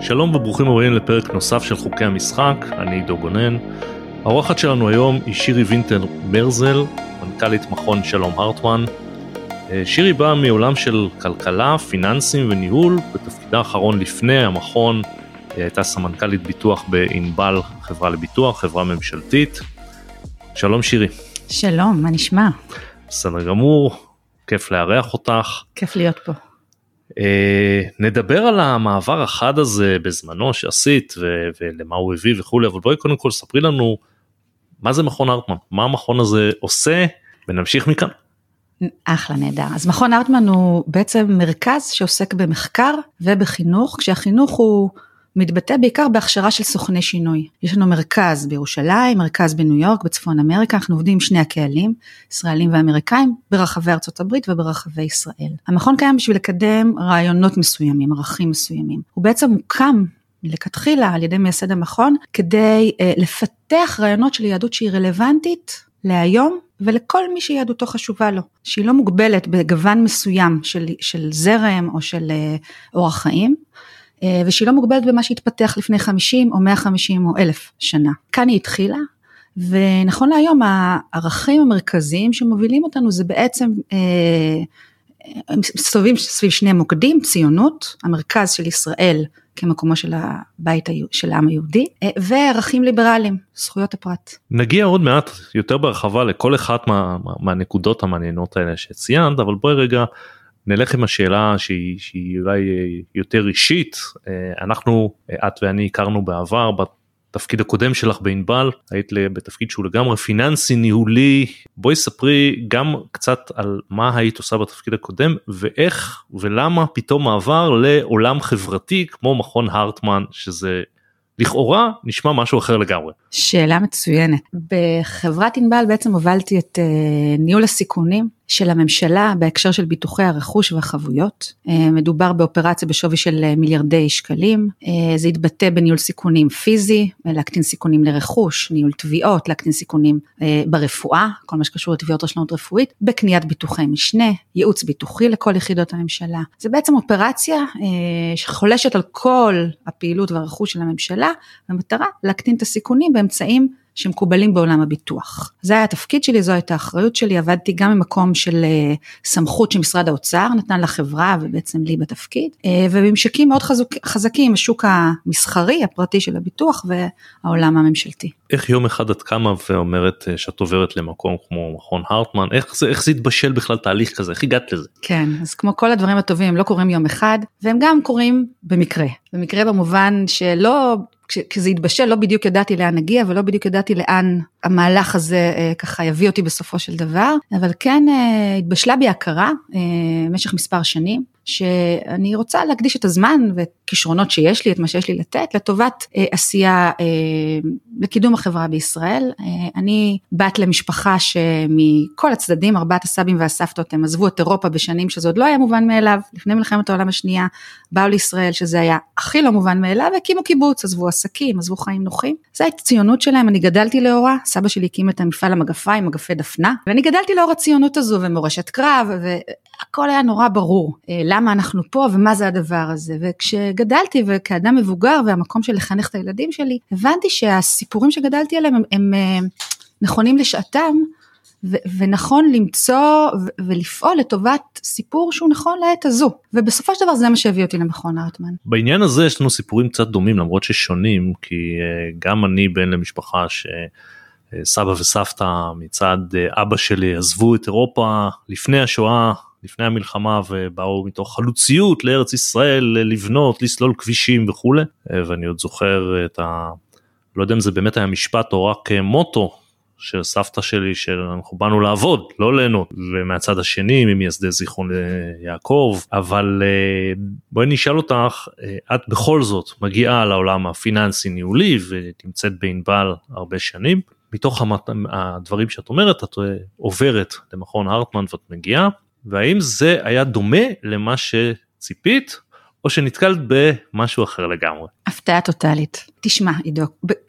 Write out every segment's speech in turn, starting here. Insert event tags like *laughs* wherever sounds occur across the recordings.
שלום וברוכים הבאים לפרק נוסף של חוקי המשחק, אני עידו גונן. האורחת שלנו היום היא שירי וינטר מרזל, מנכ"לית מכון שלום הרטמן. אה, שירי באה מעולם של כלכלה, פיננסים וניהול, בתפקידה האחרון לפני המכון היא הייתה סמנכ"לית ביטוח בענבל, חברה לביטוח, חברה ממשלתית. שלום שירי. שלום, מה נשמע? בסדר גמור, כיף לארח אותך. כיף להיות פה. אה, נדבר על המעבר החד הזה בזמנו שעשית ו- ולמה הוא הביא וכולי אבל בואי קודם כל ספרי לנו מה זה מכון הרטמן מה המכון הזה עושה ונמשיך מכאן. אחלה נהדר אז מכון הרטמן הוא בעצם מרכז שעוסק במחקר ובחינוך כשהחינוך הוא מתבטא בעיקר בהכשרה של סוכני שינוי. יש לנו מרכז בירושלים, מרכז בניו יורק, בצפון אמריקה, אנחנו עובדים עם שני הקהלים, ישראלים ואמריקאים, ברחבי ארצות הברית וברחבי ישראל. המכון קיים בשביל לקדם רעיונות מסוימים, ערכים מסוימים. הוא בעצם הוקם מלכתחילה על ידי מייסד המכון, כדי אה, לפתח רעיונות של יהדות שהיא רלוונטית להיום ולכל מי שיהדותו חשובה לו, שהיא לא מוגבלת בגוון מסוים של, של זרם או של אה, אורח חיים. אה, ושהיא לא מוגבלת במה שהתפתח לפני 50 או 150 או 1,000 שנה. כאן היא התחילה, ונכון להיום הערכים המרכזיים שמובילים אותנו זה בעצם אה, מסתובבים סביב שני מוקדים, ציונות, המרכז של ישראל כמקומו של הבית של העם היהודי, אה, וערכים ליברליים, זכויות הפרט. נגיע עוד מעט יותר בהרחבה לכל אחת מה, מהנקודות המעניינות האלה שציינת, אבל בואי רגע נלך עם השאלה שהיא, שהיא אולי יותר אישית, אה, אנחנו, את ואני הכרנו בעבר בתפקיד הקודם שלך בענבל, היית בתפקיד שהוא לגמרי פיננסי ניהולי, בואי ספרי גם קצת על מה היית עושה בתפקיד הקודם ואיך ולמה פתאום מעבר לעולם חברתי כמו מכון הרטמן שזה לכאורה נשמע משהו אחר לגמרי. שאלה מצוינת. בחברת ענבל בעצם הובלתי את ניהול הסיכונים של הממשלה בהקשר של ביטוחי הרכוש והחבויות. אה, מדובר באופרציה בשווי של אה, מיליארדי שקלים, אה, זה יתבטא בניהול סיכונים פיזי, להקטין סיכונים לרכוש, ניהול תביעות, להקטין סיכונים ברפואה, כל מה שקשור לתביעות רשלנות רפואית, בקניית ביטוחי משנה, ייעוץ ביטוחי לכל יחידות הממשלה. זה בעצם אופרציה שחולשת על כל הפעילות והרכוש של הממשלה, במטרה להקטין את הסיכונים באמצעים שמקובלים בעולם הביטוח. זה היה התפקיד שלי, זו הייתה האחריות שלי, עבדתי גם ממקום של אה, סמכות שמשרד האוצר נתן לחברה ובעצם לי בתפקיד, אה, ובממשקים מאוד חזוק, חזקים, השוק המסחרי, הפרטי של הביטוח והעולם הממשלתי. איך יום אחד את קמה ואומרת אה, שאת עוברת למקום כמו מכון הרטמן, איך זה, איך זה התבשל בכלל תהליך כזה, איך הגעת לזה? כן, אז כמו כל הדברים הטובים הם לא קורים יום אחד, והם גם קורים במקרה. במקרה במובן שלא כשזה התבשל לא בדיוק ידעתי לאן נגיע ולא בדיוק ידעתי לאן המהלך הזה אה, ככה יביא אותי בסופו של דבר, אבל כן אה, התבשלה בי הכרה אה, במשך מספר שנים. שאני רוצה להקדיש את הזמן וכישרונות שיש לי, את מה שיש לי לתת, לטובת אה, עשייה אה, לקידום החברה בישראל. אה, אני בת למשפחה שמכל הצדדים, ארבעת הסבים והסבתות, הם עזבו את אירופה בשנים שזה עוד לא היה מובן מאליו, לפני מלחמת העולם השנייה, באו לישראל שזה היה הכי לא מובן מאליו, והקימו קיבוץ, עזבו עסקים, עזבו חיים נוחים. זו הייתה ציונות שלהם, אני גדלתי לאורה, סבא שלי הקים את המפעל המגפיים, מגפי דפנה, ואני גדלתי לאור הציונות הזו ומורשת קרב, והכל היה נורא ברור. אה, למה אנחנו פה ומה זה הדבר הזה. וכשגדלתי וכאדם מבוגר והמקום של לחנך את הילדים שלי, הבנתי שהסיפורים שגדלתי עליהם הם, הם הם נכונים לשעתם. ו- ונכון למצוא ו- ולפעול לטובת סיפור שהוא נכון לעת הזו ובסופו של דבר זה מה שהביא אותי למכון ארטמן. בעניין הזה יש לנו סיפורים קצת דומים למרות ששונים כי uh, גם אני בן למשפחה שסבא וסבתא מצד אבא שלי עזבו את אירופה לפני השואה לפני המלחמה ובאו מתוך חלוציות לארץ ישראל לבנות לסלול כבישים וכולי ואני עוד זוכר את ה... לא יודע אם זה באמת היה משפט או רק מוטו של סבתא שלי שאנחנו באנו לעבוד לא ליהנות. ומהצד השני ממייסדי זיכרון יעקב. אבל אה, בואי נשאל אותך אה, את בכל זאת מגיעה לעולם הפיננסי ניהולי ונמצאת בענבל הרבה שנים. מתוך הדברים שאת אומרת את אה, עוברת למכון הרטמן ואת מגיעה והאם זה היה דומה למה שציפית או שנתקלת במשהו אחר לגמרי. הפתעה טוטאלית. תשמע עידו,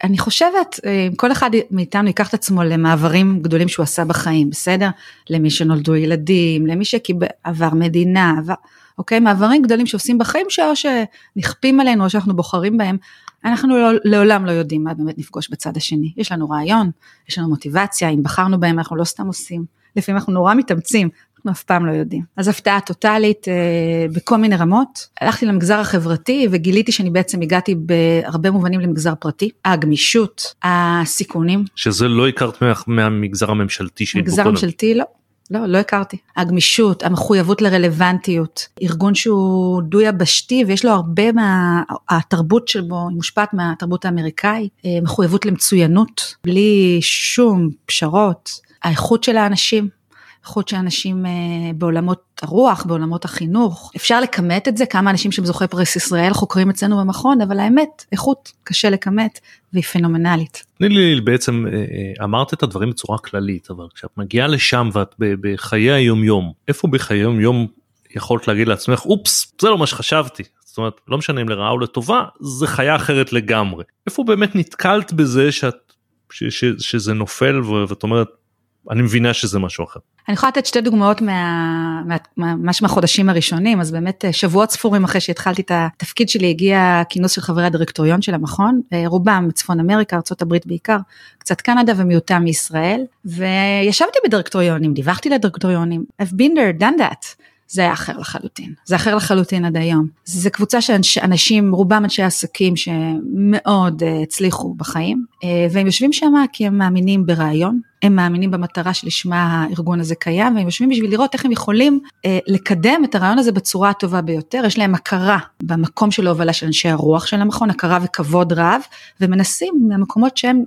אני חושבת אה, כל אחד מאיתנו ייקח את עצמו למעברים גדולים שהוא עשה בחיים, בסדר? למי שנולדו ילדים, למי שעבר מדינה, עבר... אוקיי? מעברים גדולים שעושים בחיים שאו שנכפים עלינו או שאנחנו בוחרים בהם, אנחנו לא, לעולם לא יודעים מה באמת נפגוש בצד השני. יש לנו רעיון, יש לנו מוטיבציה, אם בחרנו בהם אנחנו לא סתם עושים. לפעמים אנחנו נורא מתאמצים, אנחנו אף פעם לא יודעים. אז הפתעה טוטאלית אה, בכל מיני רמות. הלכתי למגזר החברתי וגיליתי שאני בעצם הגעתי בהרבה מובנים למגזר פרטי. הגמישות, הסיכונים. שזה לא הכרת מה, מהמגזר הממשלתי שהיית בו קודם. מגזר ממשלתי לא. לא, לא הכרתי. הגמישות, המחויבות לרלוונטיות, ארגון שהוא דו-יבשתי ויש לו הרבה מהתרבות שבו, היא מושפעת מהתרבות האמריקאית, אה, מחויבות למצוינות, בלי שום פשרות, האיכות של האנשים, איכות של אנשים אה, בעולמות הרוח, בעולמות החינוך. אפשר לכמת את זה, כמה אנשים שהם זוכי פרס ישראל חוקרים אצלנו במכון, אבל האמת, איכות קשה לכמת והיא פנומנלית. תני לי בעצם, אה, אה, אמרת את הדברים בצורה כללית, אבל כשאת מגיעה לשם ואת בחיי היום יום, איפה בחיי היום יום יכולת להגיד לעצמך, אופס, זה לא מה שחשבתי. זאת אומרת, לא משנה אם לרעה או לטובה, זה חיה אחרת לגמרי. איפה באמת נתקלת בזה שאת, ש, ש, שזה נופל ואת אומרת, אני מבינה שזה משהו אחר. אני יכולה לתת שתי דוגמאות מה, מה, ממש מהחודשים הראשונים, אז באמת אה, שבועות ספורים אחרי שהתחלתי את התפקיד שלי הגיע כינוס של חברי הדירקטוריון של המכון, אה, רובם מצפון אמריקה, ארה"ב בעיקר, קצת קנדה ומיעוטם מישראל, וישבתי בדירקטוריונים, דיווחתי לדירקטוריונים, I've been there, done that. זה היה אחר לחלוטין, זה אחר לחלוטין עד היום. זה קבוצה של אנשים, רובם אנשי עסקים שמאוד uh, הצליחו בחיים, והם יושבים שם כי הם מאמינים ברעיון, הם מאמינים במטרה שלשמה הארגון הזה קיים, והם יושבים בשביל לראות איך הם יכולים uh, לקדם את הרעיון הזה בצורה הטובה ביותר, יש להם הכרה במקום של ההובלה של אנשי הרוח של המכון, הכרה וכבוד רב, ומנסים מהמקומות שהם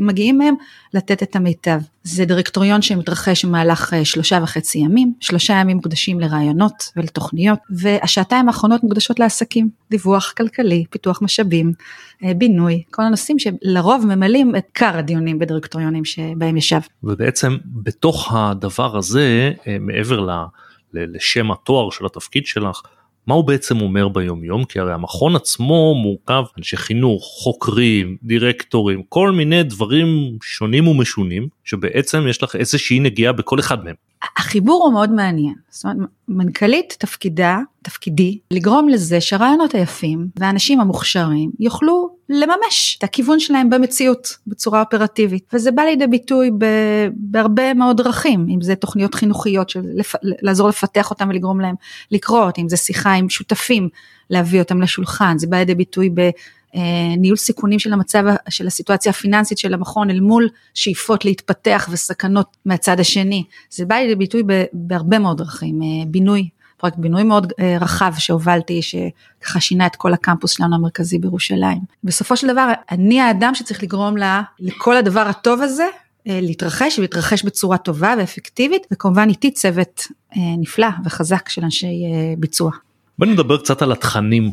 מגיעים מהם לתת את המיטב. זה דירקטוריון שמתרחש במהלך אה, שלושה וחצי ימים, שלושה ימים מוקדשים לרעיונות ולתוכניות, והשעתיים האחרונות מוקדשות לעסקים, דיווח כלכלי, פיתוח משאבים, אה, בינוי, כל הנושאים שלרוב ממלאים את עיקר הדיונים בדירקטוריונים שבהם ישב. ובעצם בתוך הדבר הזה, אה, מעבר לשם התואר של התפקיד שלך, מה הוא בעצם אומר ביומיום כי הרי המכון עצמו מורכב אנשי חינוך חוקרים דירקטורים כל מיני דברים שונים ומשונים שבעצם יש לך איזושהי נגיעה בכל אחד מהם. החיבור הוא מאוד מעניין, זאת אומרת מנכ"לית תפקידה, תפקידי, לגרום לזה שהרעיונות היפים והאנשים המוכשרים יוכלו לממש את הכיוון שלהם במציאות בצורה אופרטיבית וזה בא לידי ביטוי ב, בהרבה מאוד דרכים אם זה תוכניות חינוכיות של לפ, לעזור לפתח אותם ולגרום להם לקרות אם זה שיחה עם שותפים להביא אותם לשולחן זה בא לידי ביטוי ב... אה, סיכונים של המצב, של הסיטואציה הפיננסית של המכון אל מול שאיפות להתפתח וסכנות מהצד השני. זה בא לידי ביטוי בהרבה מאוד דרכים, אה, בינוי, פרויקט בינוי מאוד אה, רחב שהובלתי, שככה שינה את כל הקמפוס שלנו המרכזי בירושלים. בסופו של דבר, אני האדם שצריך לגרום לה, לכל הדבר הטוב הזה, להתרחש ולהתרחש בצורה טובה ואפקטיבית, וכמובן איתי צוות נפלא וחזק של אנשי ביצוע. בוא נדבר קצת על התכנים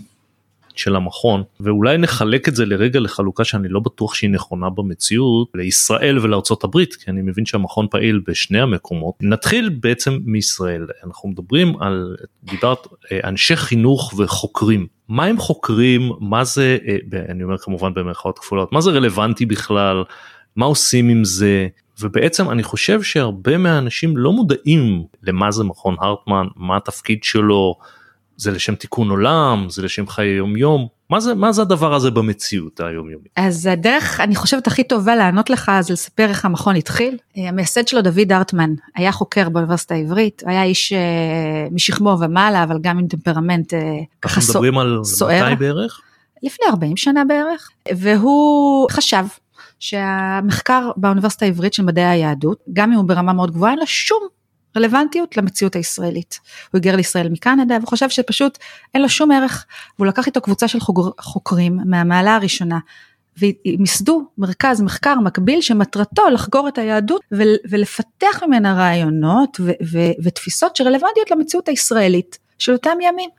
של המכון ואולי נחלק את זה לרגע לחלוקה שאני לא בטוח שהיא נכונה במציאות לישראל ולארצות הברית כי אני מבין שהמכון פעיל בשני המקומות. נתחיל בעצם מישראל. אנחנו מדברים על דיברת אה, אנשי חינוך וחוקרים. מה הם חוקרים? מה זה אה, אני אומר כמובן במרכאות כפולות מה זה רלוונטי בכלל? מה עושים עם זה? ובעצם אני חושב שהרבה מהאנשים לא מודעים למה זה מכון הרטמן מה התפקיד שלו. זה לשם תיקון עולם זה לשם חיי יום יום מה זה מה זה הדבר הזה במציאות היומיומית. אז הדרך אני חושבת הכי טובה לענות לך זה לספר איך המכון התחיל אה, המייסד שלו דוד ארטמן היה חוקר באוניברסיטה העברית היה איש אה, משכמו ומעלה אבל גם עם טמפרמנט אה, ככה סוער. אנחנו מדברים על מתי בערך? לפני 40 שנה בערך והוא חשב שהמחקר באוניברסיטה העברית של מדעי היהדות גם אם הוא ברמה מאוד גבוהה אין לו שום רלוונטיות למציאות הישראלית. הוא היגר לישראל מקנדה וחושב שפשוט אין לו שום ערך והוא לקח איתו קבוצה של חוקר, חוקרים מהמעלה הראשונה ומיסדו מרכז מחקר מקביל שמטרתו לחגור את היהדות ולפתח ממנה רעיונות ותפיסות שרלוונטיות למציאות הישראלית של אותם ימים.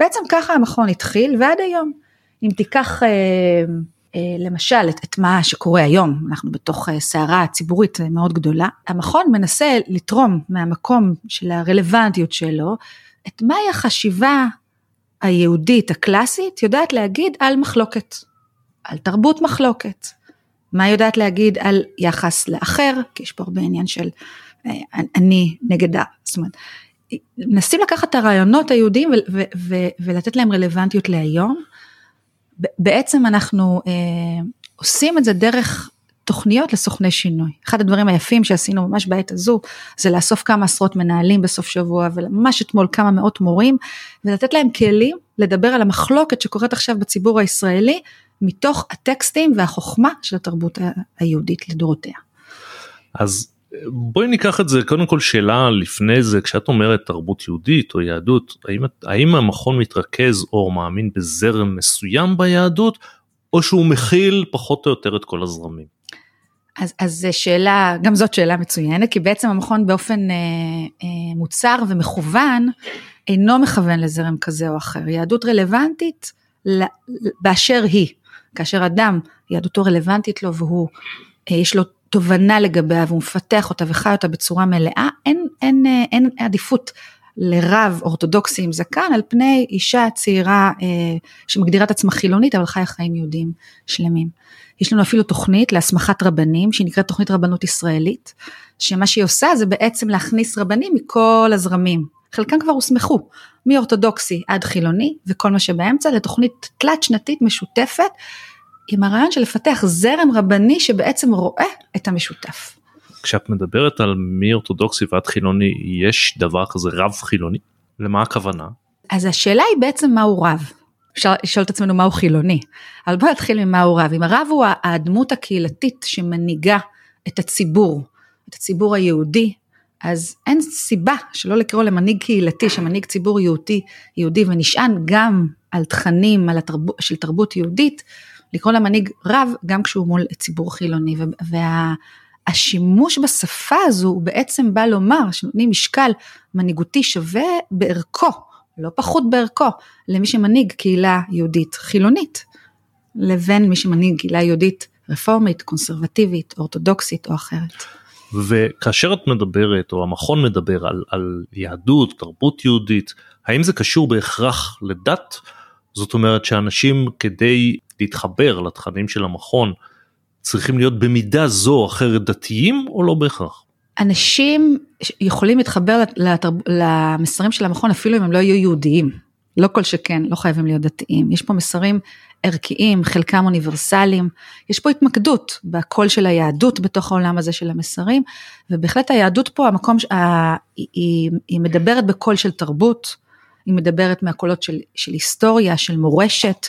בעצם ככה המכון התחיל ועד היום. אם תיקח אה, למשל את, את מה שקורה היום, אנחנו בתוך אה, סערה ציבורית מאוד גדולה, המכון מנסה לתרום מהמקום של הרלוונטיות שלו, את מהי החשיבה היהודית הקלאסית יודעת להגיד על מחלוקת, על תרבות מחלוקת, מה יודעת להגיד על יחס לאחר, כי יש פה הרבה עניין של אה, אני נגד ה... זאת אומרת, מנסים לקחת את הרעיונות היהודיים ולתת להם רלוונטיות להיום. בעצם אנחנו אה, עושים את זה דרך תוכניות לסוכני שינוי. אחד הדברים היפים שעשינו ממש בעת הזו, זה לאסוף כמה עשרות מנהלים בסוף שבוע, וממש אתמול כמה מאות מורים, ולתת להם כלים לדבר על המחלוקת שקורית עכשיו בציבור הישראלי, מתוך הטקסטים והחוכמה של התרבות היהודית לדורותיה. אז בואי ניקח את זה קודם כל שאלה לפני זה כשאת אומרת תרבות יהודית או יהדות האם, האם המכון מתרכז או מאמין בזרם מסוים ביהדות או שהוא מכיל פחות או יותר את כל הזרמים. אז, אז שאלה, גם זאת שאלה מצוינת, כי בעצם המכון באופן אה, אה, מוצר ומכוון אינו מכוון לזרם כזה או אחר. יהדות רלוונטית באשר היא. כאשר אדם, יהדותו רלוונטית לו והוא, אה, יש לו תובנה לגביה והוא מפתח אותה וחי אותה בצורה מלאה, אין, אין, אין, אין עדיפות לרב אורתודוקסי עם זקן על פני אישה צעירה אה, שמגדירה את עצמה חילונית אבל חיה חיים יהודיים שלמים. יש לנו אפילו תוכנית להסמכת רבנים שהיא נקראת תוכנית רבנות ישראלית, שמה שהיא עושה זה בעצם להכניס רבנים מכל הזרמים. חלקם כבר הוסמכו, מאורתודוקסי עד חילוני וכל מה שבאמצע לתוכנית תלת שנתית משותפת עם הרעיון של לפתח זרם רבני שבעצם רואה את המשותף. כשאת מדברת על מאורתודוקסי ועד חילוני יש דבר כזה רב חילוני? למה הכוונה? אז השאלה היא בעצם מהו רב. אפשר לשאול את עצמנו מהו חילוני. אבל בוא נתחיל ממהו רב. אם הרב הוא הדמות הקהילתית שמנהיגה את הציבור, את הציבור היהודי, אז אין סיבה שלא לקרוא למנהיג קהילתי שמנהיג ציבור יהודי, יהודי ונשען גם על תכנים על התרב, של תרבות יהודית, לקרוא למנהיג רב גם כשהוא מול ציבור חילוני. והשימוש וה, בשפה הזו הוא בעצם בא לומר שנותנים משקל מנהיגותי שווה בערכו, לא פחות בערכו, למי שמנהיג קהילה יהודית חילונית, לבין מי שמנהיג קהילה יהודית רפורמית, קונסרבטיבית, אורתודוקסית או אחרת. וכאשר את מדברת או המכון מדבר על, על יהדות, תרבות יהודית, האם זה קשור בהכרח לדת? זאת אומרת שאנשים כדי להתחבר לתכנים של המכון צריכים להיות במידה זו או אחרת דתיים או לא בהכרח? אנשים יכולים להתחבר לתרב... למסרים של המכון אפילו אם הם לא יהיו יהודיים. לא כל שכן, לא חייבים להיות דתיים. יש פה מסרים ערכיים, חלקם אוניברסליים. יש פה התמקדות בקול של היהדות בתוך העולם הזה של המסרים, ובהחלט היהדות פה, המקום, היא, היא, היא מדברת בקול של תרבות, היא מדברת מהקולות של, של היסטוריה, של מורשת,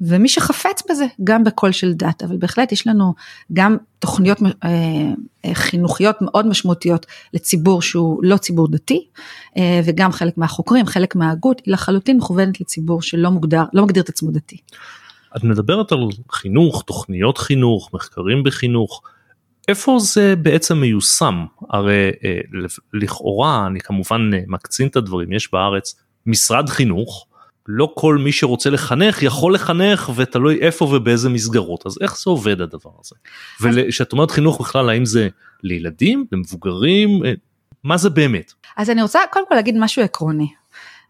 ומי שחפץ בזה, גם בקול של דת, אבל בהחלט יש לנו גם תוכניות אה, אה, חינוכיות מאוד משמעותיות לציבור שהוא לא ציבור דתי, אה, וגם חלק מהחוקרים, חלק מההגות, היא לחלוטין מכוונת לציבור שלא מוגדר, לא מגדיר את עצמו דתי. את מדברת על חינוך, תוכניות חינוך, מחקרים בחינוך, איפה זה בעצם מיושם? הרי לכאורה, אני כמובן מקצין את הדברים, יש בארץ משרד חינוך, לא כל מי שרוצה לחנך יכול לחנך ותלוי איפה ובאיזה מסגרות אז איך זה עובד הדבר הזה. וכשאת אומרת חינוך בכלל האם זה לילדים למבוגרים אה, מה זה באמת. אז אני רוצה קודם כל להגיד משהו עקרוני.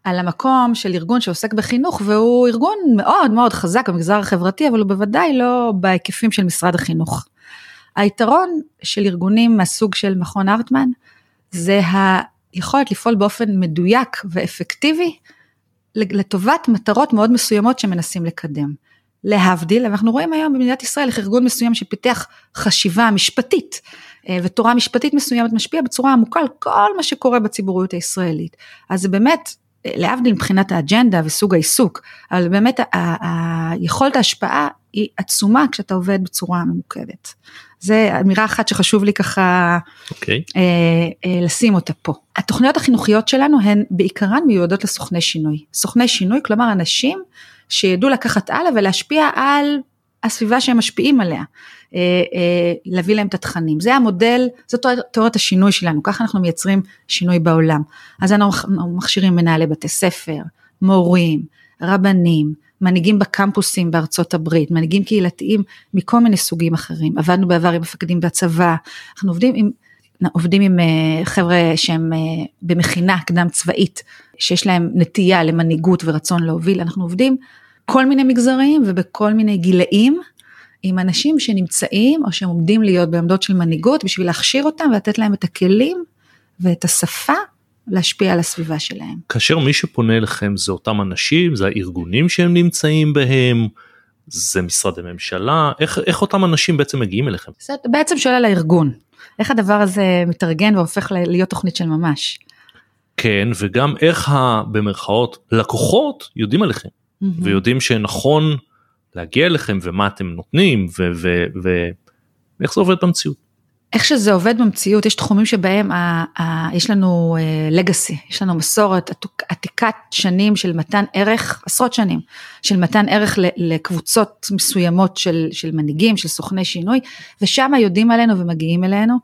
על המקום של ארגון שעוסק בחינוך והוא ארגון מאוד מאוד חזק במגזר החברתי אבל הוא בוודאי לא בהיקפים של משרד החינוך. היתרון של ארגונים מהסוג של מכון הרטמן זה היכולת לפעול באופן מדויק ואפקטיבי לטובת מטרות מאוד מסוימות שמנסים לקדם. להבדיל, אנחנו רואים היום במדינת ישראל איך ארגון מסוים שפיתח חשיבה משפטית אה, ותורה משפטית מסוימת משפיע בצורה עמוקה על כל מה שקורה בציבוריות הישראלית. אז זה באמת, להבדיל מבחינת האג'נדה וסוג העיסוק, אבל באמת היכולת ההשפעה היא עצומה כשאתה עובד בצורה ממוקדת. זה אמירה אחת שחשוב לי ככה okay. אוקיי. אה, אה, לשים אותה פה. התוכניות החינוכיות שלנו הן בעיקרן מיועדות לסוכני שינוי. סוכני שינוי, כלומר אנשים שידעו לקחת הלאה ולהשפיע על הסביבה שהם משפיעים עליה, אה, אה, להביא להם את התכנים. זה המודל, זאת תיאוריית השינוי שלנו, ככה אנחנו מייצרים שינוי בעולם. אז אנחנו מכשירים מנהלי בתי ספר, מורים, רבנים, מנהיגים בקמפוסים בארצות הברית, מנהיגים קהילתיים מכל מיני סוגים אחרים. עבדנו בעבר עם מפקדים בצבא, אנחנו עובדים עם, עובדים עם אה, חבר'ה שהם במכינה קדם צבאית, שיש להם נטייה למנהיגות ורצון להוביל, אנחנו עובדים כל מיני מגזרים ובכל מיני גילאים. עם אנשים שנמצאים או שהם עומדים להיות בעמדות של מנהיגות בשביל להכשיר אותם ולתת להם את הכלים ואת השפה להשפיע על הסביבה שלהם. כאשר מי שפונה אליכם זה אותם אנשים, זה הארגונים שהם נמצאים בהם, זה משרדי ממשלה, איך, איך אותם אנשים בעצם מגיעים אליכם? זה בעצם שואל על הארגון, איך הדבר הזה מתארגן והופך להיות תוכנית של ממש. כן, וגם איך ה... במרכאות לקוחות יודעים עליכם, mm-hmm. ויודעים שנכון להגיע אליכם ומה אתם נותנים ואיך זה עובד במציאות. איך שזה עובד במציאות, יש תחומים שבהם ה, ה, יש לנו לגאסי, uh, יש לנו מסורת עתיקת שנים של מתן ערך, עשרות שנים, של מתן ערך לקבוצות מסוימות של, של מנהיגים, של סוכני שינוי, ושם יודעים עלינו ומגיעים אלינו.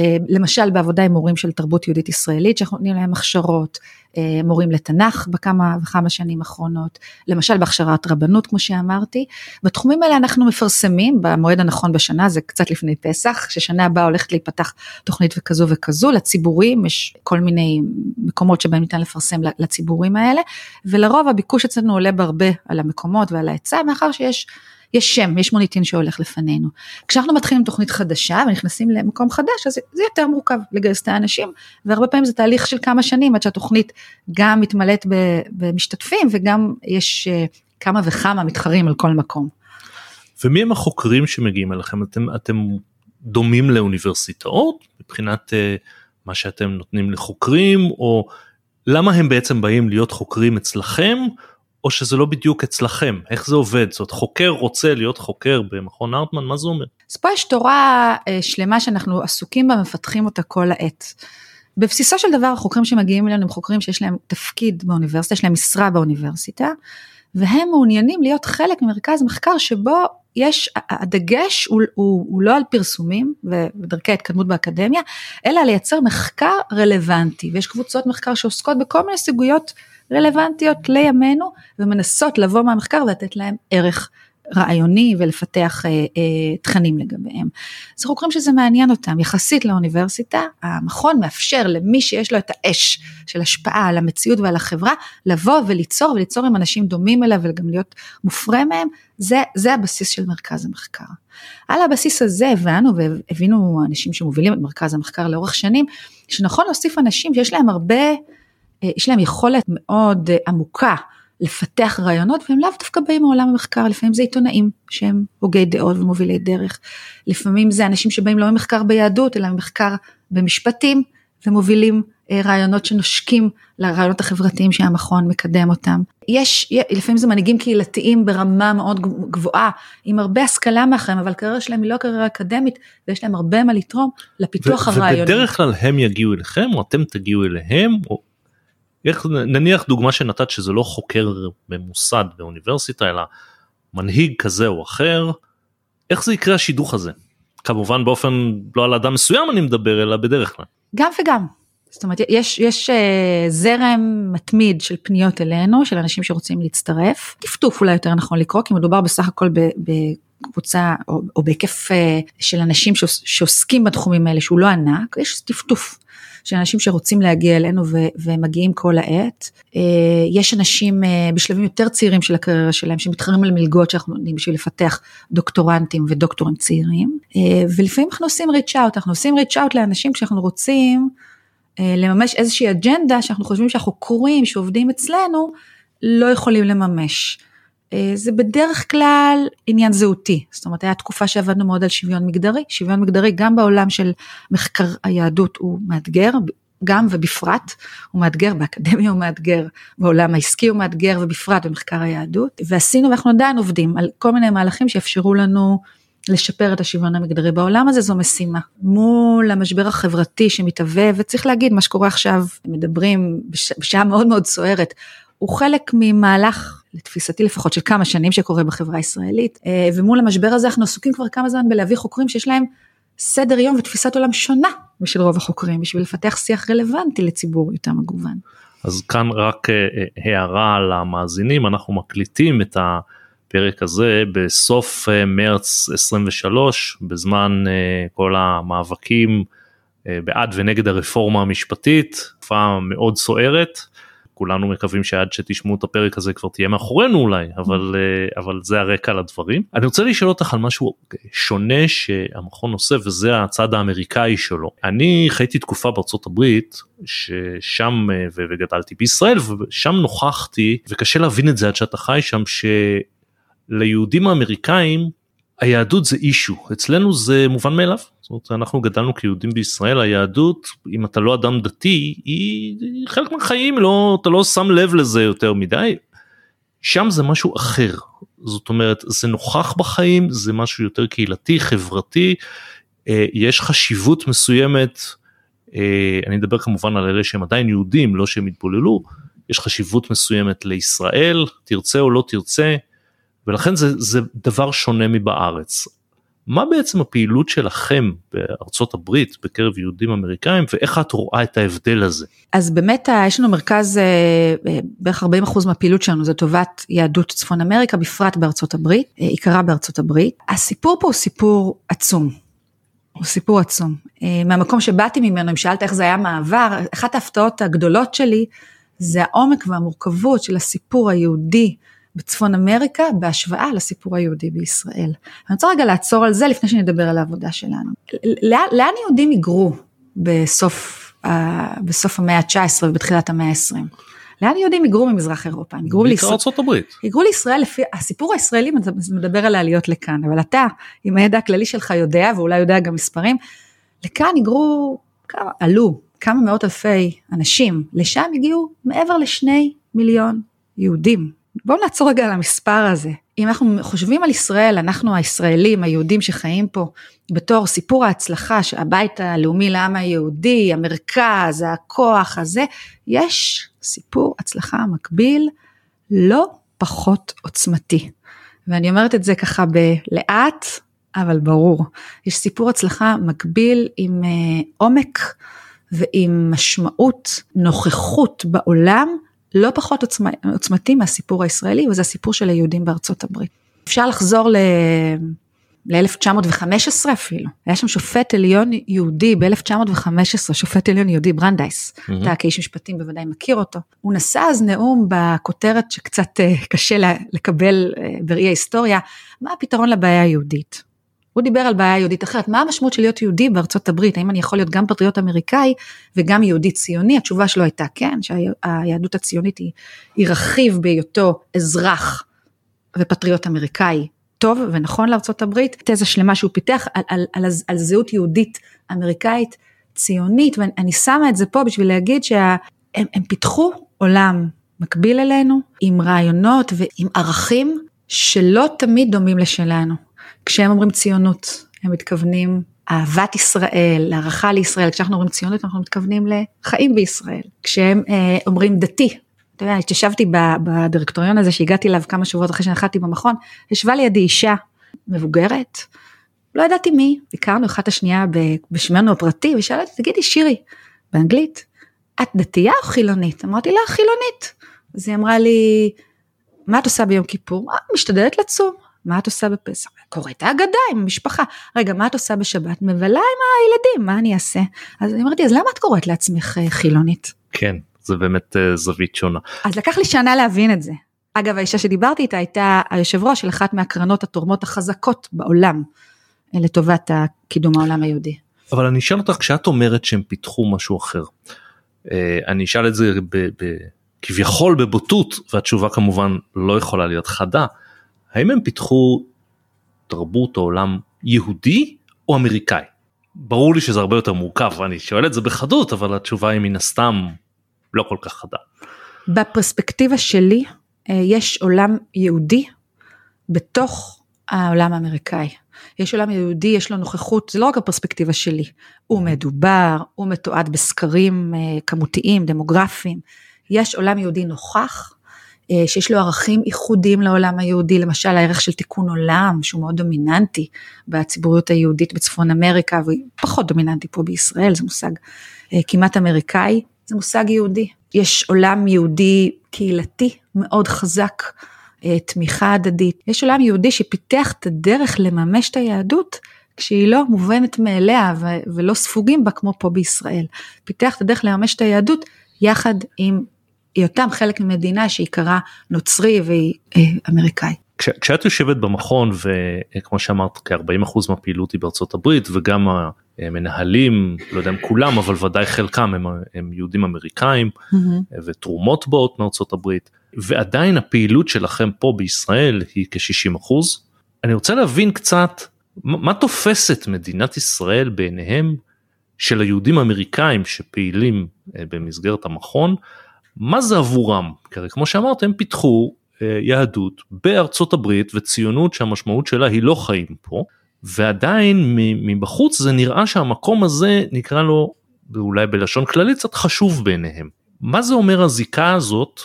אה, למשל בעבודה עם מורים של תרבות יהודית ישראלית שאנחנו נותנים להם הכשרות, אה, מורים לתנ"ך בכמה וכמה שנים אחרונות, למשל בהכשרת רבנות כמו שאמרתי. בתחומים האלה אנחנו מפרסמים במועד הנכון בשנה, זה קצת לפני פסח, ששנה הבאה הולכת להיפתח תוכנית וכזו וכזו, לציבורים יש כל מיני מקומות שבהם ניתן לפרסם לציבורים האלה, ולרוב הביקוש אצלנו עולה בהרבה על המקומות ועל ההיצע, מאחר שיש יש שם, יש מוניטין שהולך לפנינו. כשאנחנו מתחילים תוכנית חדשה ונכנסים למקום חדש, אז זה יותר מורכב לגייס את האנשים, והרבה פעמים זה תהליך של כמה שנים עד שהתוכנית גם מתמלאת במשתתפים וגם יש אה, כמה וכמה מתחרים על כל מקום. ומי הם החוקרים שמגיעים אליכם? אתם, אתם דומים לאוניברסיטאות מבחינת uh, מה שאתם נותנים לחוקרים, או למה הם בעצם באים להיות חוקרים אצלכם, או שזה לא בדיוק אצלכם איך זה עובד זאת חוקר רוצה להיות חוקר במכון ארטמן מה זה אומר. אז פה יש תורה אה, שלמה שאנחנו עסוקים בה מפתחים אותה כל העת. בבסיסו של דבר החוקרים שמגיעים אלינו הם חוקרים שיש להם תפקיד באוניברסיטה יש להם משרה באוניברסיטה והם מעוניינים להיות חלק ממרכז מחקר שבו יש, הדגש הוא, הוא, הוא לא על פרסומים ודרכי ההתקדמות באקדמיה, אלא לייצר מחקר רלוונטי, ויש קבוצות מחקר שעוסקות בכל מיני סוגיות רלוונטיות לימינו ומנסות לבוא מהמחקר ולתת להם ערך רעיוני ולפתח אה, אה, תכנים לגביהם. אז חוקרים שזה מעניין אותם, יחסית לאוניברסיטה, המכון מאפשר למי שיש לו את האש של השפעה על המציאות ועל החברה, לבוא וליצור וליצור עם אנשים דומים אליו וגם להיות מופרה מהם, זה, זה הבסיס של מרכז המחקר. על הבסיס הזה הבנו והבינו אנשים שמובילים את מרכז המחקר לאורך שנים, שנכון להוסיף אנשים שיש להם הרבה יש להם יכולת מאוד אה, עמוקה לפתח רעיונות והם לאו דווקא באים מעולם המחקר, לפעמים זה עיתונאים שהם הוגי דעות ומובילי דרך, לפעמים זה אנשים שבאים לא ממחקר ביהדות אלא ממחקר במשפטים ומובילים אה, רעיונות שנושקים לרעיונות החברתיים שהמכון מקדם אותם. יש, לפעמים זה מנהיגים קהילתיים ברמה מאוד גבוהה, עם הרבה השכלה מאחוריהם, אבל הקריירה שלהם היא לא קריירה אקדמית, ויש להם הרבה מה לתרום לפיתוח הרעיונות. ובדרך כלל הם יגיעו אליכם, או אתם תגיעו אליהם, או איך נניח דוגמה שנתת שזה לא חוקר ממוסד באוניברסיטה אלא מנהיג כזה או אחר איך זה יקרה השידוך הזה כמובן באופן לא על אדם מסוים אני מדבר אלא בדרך כלל. גם וגם. זאת אומרת יש יש uh, זרם מתמיד של פניות אלינו של אנשים שרוצים להצטרף טפטוף אולי יותר נכון לקרוא כי מדובר בסך הכל בקבוצה או, או בהיקף uh, של אנשים שעוסקים בתחומים האלה שהוא לא ענק יש טפטוף של אנשים שרוצים להגיע אלינו ו- ומגיעים כל העת. אה, יש אנשים אה, בשלבים יותר צעירים של הקריירה שלהם שמתחרים על מלגות שאנחנו נותנים בשביל לפתח דוקטורנטים ודוקטורים צעירים. אה, ולפעמים אנחנו עושים ריץ' אאוט, אנחנו עושים ריץ' אאוט לאנשים כשאנחנו רוצים לממש איזושהי אג'נדה שאנחנו חושבים שהחוקרים שעובדים אצלנו לא יכולים לממש. אה, זה בדרך כלל עניין זהותי, זאת אומרת הייתה תקופה שעבדנו מאוד על שוויון מגדרי, שוויון מגדרי גם בעולם של מחקר היהדות הוא מאתגר, גם ובפרט הוא מאתגר, באקדמיה הוא מאתגר, בעולם העסקי הוא מאתגר ובפרט במחקר היהדות, ועשינו ואנחנו עדיין עובדים על כל מיני מהלכים שיאפשרו לנו לשפר את השוויון המגדרי בעולם הזה. זו משימה. מול המשבר החברתי שמתהווה, וצריך להגיד מה שקורה עכשיו, מדברים בשעה מאוד מאוד סוערת, הוא חלק ממהלך לתפיסתי לפחות של כמה שנים שקורה בחברה הישראלית אה, ומול המשבר הזה אנחנו עסוקים כבר כמה זמן בלהביא חוקרים שיש להם סדר יום ותפיסת עולם שונה משל רוב החוקרים בשביל לפתח שיח רלוונטי לציבור יותר מגוון. אז כאן רק אה, אה, הערה למאזינים אנחנו מקליטים את הפרק הזה בסוף מרץ 23 בזמן כל המאבקים בעד ונגד הרפורמה המשפטית תקופה מאוד סוערת. כולנו מקווים שעד שתשמעו את הפרק הזה כבר תהיה מאחורינו אולי אבל אה, אבל זה הרקע לדברים. אני רוצה לשאול אותך על משהו שונה שהמכון עושה וזה הצד האמריקאי שלו. אני חייתי תקופה בארצות הברית ששם וגדלתי בישראל ושם נוכחתי וקשה להבין את זה עד שאתה חי שם שליהודים האמריקאים היהדות זה אישו אצלנו זה מובן מאליו זאת אומרת אנחנו גדלנו כיהודים בישראל היהדות אם אתה לא אדם דתי היא חלק מהחיים לא אתה לא שם לב לזה יותר מדי. שם זה משהו אחר זאת אומרת זה נוכח בחיים זה משהו יותר קהילתי חברתי אה, יש חשיבות מסוימת אה, אני מדבר כמובן על אלה שהם עדיין יהודים לא שהם התבוללו יש חשיבות מסוימת לישראל תרצה או לא תרצה ולכן זה, זה דבר שונה מבארץ. מה בעצם הפעילות שלכם בארצות הברית בקרב יהודים אמריקאים ואיך את רואה את ההבדל הזה? אז באמת יש לנו מרכז, אה, אה, בערך 40% מהפעילות שלנו זה טובת יהדות צפון אמריקה, בפרט בארצות הברית, אה, עיקרה בארצות הברית. הסיפור פה הוא סיפור עצום. הוא סיפור עצום. מהמקום שבאתי ממנו, אם שאלת איך זה היה מעבר, אחת ההפתעות הגדולות שלי זה העומק והמורכבות של הסיפור היהודי בצפון אמריקה בהשוואה לסיפור היהודי בישראל. אני רוצה רגע לעצור על זה לפני שנדבר על העבודה שלנו. לאן, לאן יהודים היגרו בסוף, בסוף המאה ה-19 ובתחילת המאה ה-20? לאן יהודים היגרו ממזרח אירופה? הם היגרו לישראל. ארצות הברית. היגרו לישראל לפי, הסיפור הישראלי מדבר על העליות לכאן, אבל אתה, עם הידע הכללי שלך יודע, ואולי יודע גם מספרים, לכאן היגרו, עלו כמה מאות אלפי אנשים, לשם הגיעו מעבר לשני מיליון יהודים. בואו נעצור רגע על המספר הזה. אם אנחנו חושבים על ישראל, אנחנו הישראלים, היהודים שחיים פה, בתור סיפור ההצלחה, שהבית הלאומי לעם היהודי, המרכז, הכוח הזה, יש סיפור הצלחה מקביל לא פחות עוצמתי. ואני אומרת את זה ככה בלאט, אבל ברור. יש סיפור הצלחה מקביל עם אה, עומק ועם משמעות, נוכחות בעולם, לא פחות עוצמה, עוצמתי מהסיפור הישראלי, וזה הסיפור של היהודים בארצות הברית. אפשר לחזור ל... ל-1915 אפילו, היה שם שופט עליון יהודי ב-1915, שופט עליון יהודי ברנדייס, אהם. אתה כאיש משפטים בוודאי מכיר אותו, הוא נשא אז נאום בכותרת שקצת אה, קשה לקבל אה, בראי ההיסטוריה, מה הפתרון לבעיה היהודית? הוא דיבר על בעיה יהודית אחרת, מה המשמעות של להיות יהודי בארצות הברית, האם אני יכול להיות גם פטריוט אמריקאי וגם יהודי ציוני, התשובה שלו הייתה כן, שהיהדות הציונית היא, היא רכיב בהיותו אזרח ופטריוט אמריקאי טוב ונכון לארצות הברית, תזה שלמה שהוא פיתח על, על, על, על זהות יהודית אמריקאית ציונית, ואני שמה את זה פה בשביל להגיד שהם פיתחו עולם מקביל אלינו, עם רעיונות ועם ערכים שלא תמיד דומים לשלנו. כשהם אומרים ציונות, הם מתכוונים אהבת ישראל, הערכה לישראל, כשאנחנו אומרים ציונות אנחנו מתכוונים לחיים בישראל. כשהם אה, אומרים דתי, אתה יודע, התיישבתי בדירקטוריון הזה שהגעתי אליו כמה שבועות אחרי שנחתתי במכון, ישבה לידי אישה מבוגרת, לא ידעתי מי, הכרנו אחת השנייה בשמנו הפרטי, ושאלה אותי, תגידי שירי, באנגלית, את דתייה או חילונית? אמרתי לה, חילונית. אז היא אמרה לי, מה את עושה ביום כיפור? אה, משתדלת לצום. מה את עושה בפסח? קוראת ההגדה עם המשפחה. רגע, מה את עושה בשבת? מבלה עם הילדים, מה אני אעשה? אז אני אמרתי, אז למה את קוראת לעצמך אה, חילונית? כן, זה באמת אה, זווית שונה. אז לקח לי שנה להבין את זה. אגב, האישה שדיברתי איתה הייתה היושב ראש של אחת מהקרנות התורמות החזקות בעולם אה, לטובת קידום העולם היהודי. אבל אני אשאל אותך, כשאת אומרת שהם פיתחו משהו אחר, אני אשאל את זה ב, ב, כביכול בבוטות, והתשובה כמובן לא יכולה להיות חדה. האם הם פיתחו תרבות או עולם יהודי או אמריקאי? ברור לי שזה הרבה יותר מורכב אני שואל את זה בחדות אבל התשובה היא מן הסתם לא כל כך חדה. בפרספקטיבה שלי אה, יש עולם יהודי בתוך העולם האמריקאי. יש עולם יהודי, יש לו נוכחות, זה לא רק הפרספקטיבה שלי, הוא מדובר, הוא מתועד בסקרים אה, כמותיים, דמוגרפיים, יש עולם יהודי נוכח, שיש לו ערכים ייחודיים לעולם היהודי, למשל הערך של תיקון עולם, שהוא מאוד דומיננטי בציבוריות היהודית בצפון אמריקה, ופחות דומיננטי פה בישראל, זה מושג אה, כמעט אמריקאי, זה מושג יהודי. יש עולם יהודי קהילתי מאוד חזק, אה, תמיכה הדדית. יש עולם יהודי שפיתח את הדרך לממש את היהדות כשהיא לא מובנת מאליה ולא ספוגים בה כמו פה בישראל. פיתח את הדרך לממש את היהדות יחד עם היותם חלק ממדינה שעיקרה נוצרי והיא אה, אמריקאי. כש, כשאת יושבת במכון וכמו שאמרת כ-40% מהפעילות היא בארצות הברית וגם המנהלים, לא יודע אם כולם אבל ודאי חלקם הם, הם יהודים אמריקאים mm-hmm. ותרומות באות מארצות הברית ועדיין הפעילות שלכם פה בישראל היא כ-60%. אני רוצה להבין קצת מה תופס את מדינת ישראל בעיניהם של היהודים האמריקאים שפעילים אה, במסגרת המכון, מה זה עבורם? כי כמו שאמרת הם פיתחו אה, יהדות בארצות הברית וציונות שהמשמעות שלה היא לא חיים פה, ועדיין מבחוץ זה נראה שהמקום הזה נקרא לו אולי בלשון כללית קצת חשוב בעיניהם. מה זה אומר הזיקה הזאת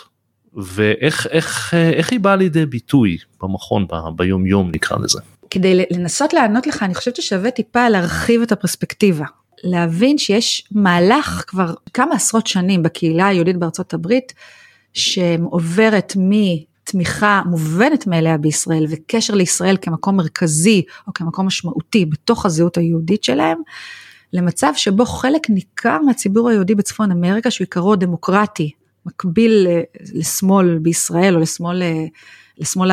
ואיך איך, אה, איך היא באה לידי ביטוי במכון ב, ביום יום נקרא לזה. כדי לנסות לענות לך אני חושבת ששווה טיפה להרחיב את הפרספקטיבה. להבין שיש מהלך כבר כמה עשרות שנים בקהילה היהודית בארצות הברית שעוברת מתמיכה מובנת מאליה בישראל וקשר לישראל כמקום מרכזי או כמקום משמעותי בתוך הזהות היהודית שלהם, למצב שבו חלק ניכר מהציבור היהודי בצפון אמריקה שהוא עיקרו דמוקרטי, מקביל לשמאל בישראל או לשמאל, לשמאל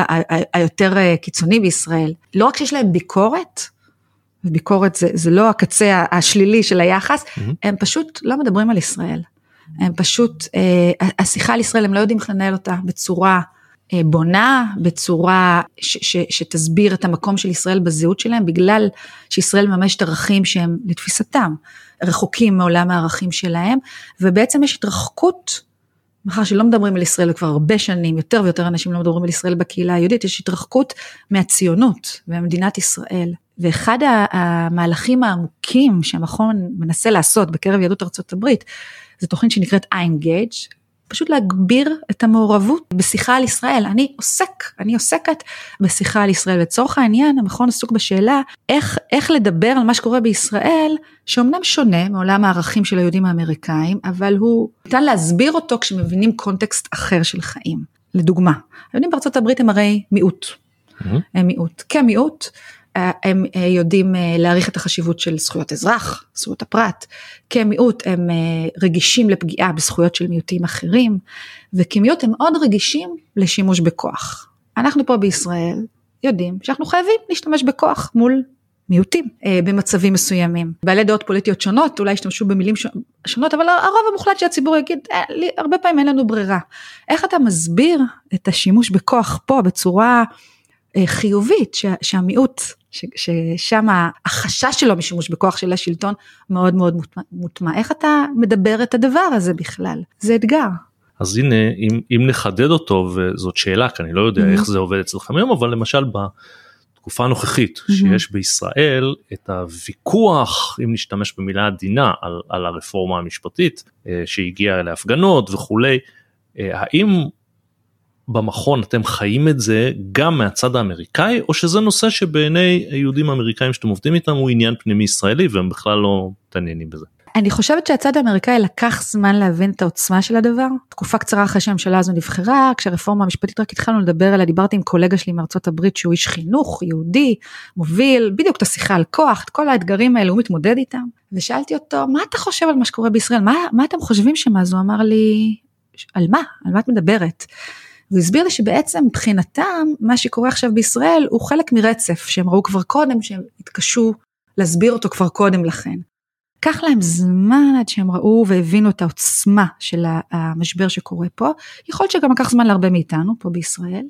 היותר קיצוני בישראל, לא רק שיש להם ביקורת, וביקורת זה, זה לא הקצה השלילי של היחס, mm-hmm. הם פשוט לא מדברים על ישראל. הם פשוט, אה, השיחה על ישראל הם לא יודעים איך לנהל אותה בצורה אה, בונה, בצורה ש, ש, שתסביר את המקום של ישראל בזהות שלהם, בגלל שישראל מממשת ערכים שהם לתפיסתם רחוקים מעולם הערכים שלהם, ובעצם יש התרחקות מאחר שלא מדברים על ישראל כבר הרבה שנים, יותר ויותר אנשים לא מדברים על ישראל בקהילה היהודית, יש התרחקות מהציונות וממדינת ישראל. ואחד המהלכים העמוקים שהמכון מנסה לעשות בקרב יהדות ארצות הברית, זו תוכנית שנקראת iEngage, פשוט להגביר את המעורבות בשיחה על ישראל. אני עוסק, אני עוסקת בשיחה על ישראל. לצורך העניין, המכון עסוק בשאלה איך, איך לדבר על מה שקורה בישראל, שאומנם שונה מעולם הערכים של היהודים האמריקאים, אבל הוא ניתן להסביר אותו כשמבינים קונטקסט אחר של חיים. לדוגמה, היהודים בארצות הברית הם הרי מיעוט. Mm-hmm. הם מיעוט. כמיעוט, הם אה, יודעים אה, להעריך את החשיבות של זכויות אזרח, זכויות הפרט, כמיעוט הם אה, רגישים לפגיעה בזכויות של מיעוטים אחרים, וכמיעוט הם מאוד רגישים לשימוש בכוח. אנחנו פה בישראל יודעים שאנחנו חייבים להשתמש בכוח מול מיעוטים במצבים מסוימים. בעלי דעות פוליטיות שונות אולי ישתמשו במילים שונות, אבל הרוב המוחלט של הציבור יגיד, הרבה פעמים אין לנו ברירה. איך אתה מסביר את השימוש בכוח פה בצורה חיובית, שהמיעוט ששם החשש שלו משימוש בכוח של השלטון מאוד מאוד מוטמע. איך אתה מדבר את הדבר הזה בכלל? זה אתגר. אז הנה אם, אם נחדד אותו וזאת שאלה כי אני לא יודע mm-hmm. איך זה עובד אצלכם היום אבל למשל בתקופה הנוכחית mm-hmm. שיש בישראל את הוויכוח אם נשתמש במילה עדינה על, על הרפורמה המשפטית אה, שהגיעה להפגנות וכולי אה, האם במכון אתם חיים את זה גם מהצד האמריקאי או שזה נושא שבעיני היהודים האמריקאים שאתם עובדים איתם הוא עניין פנימי ישראלי והם בכלל לא מתעניינים בזה. אני חושבת שהצד האמריקאי לקח זמן להבין את העוצמה של הדבר. תקופה קצרה אחרי שהממשלה הזו נבחרה, כשהרפורמה המשפטית רק התחלנו לדבר עליה, דיברתי עם קולגה שלי מארצות הברית שהוא איש חינוך, יהודי, מוביל, בדיוק את השיחה על כוח, את כל האתגרים האלה הוא מתמודד איתם. ושאלתי אותו, מה אתה חושב על מה שקורה בישראל? מה, מה אתם חושבים שמה? אז הוא אמר לי, על מה? על מה את מדברת? והוא הסביר לי שבעצם מבחינתם מה שקורה עכשיו בישראל הוא חלק מרצף שהם ראו כבר קודם שהם התקשו להסביר אותו כבר קודם לכן. לקח להם זמן עד שהם ראו והבינו את העוצמה של המשבר שקורה פה, יכול להיות שגם לקח זמן להרבה מאיתנו פה בישראל.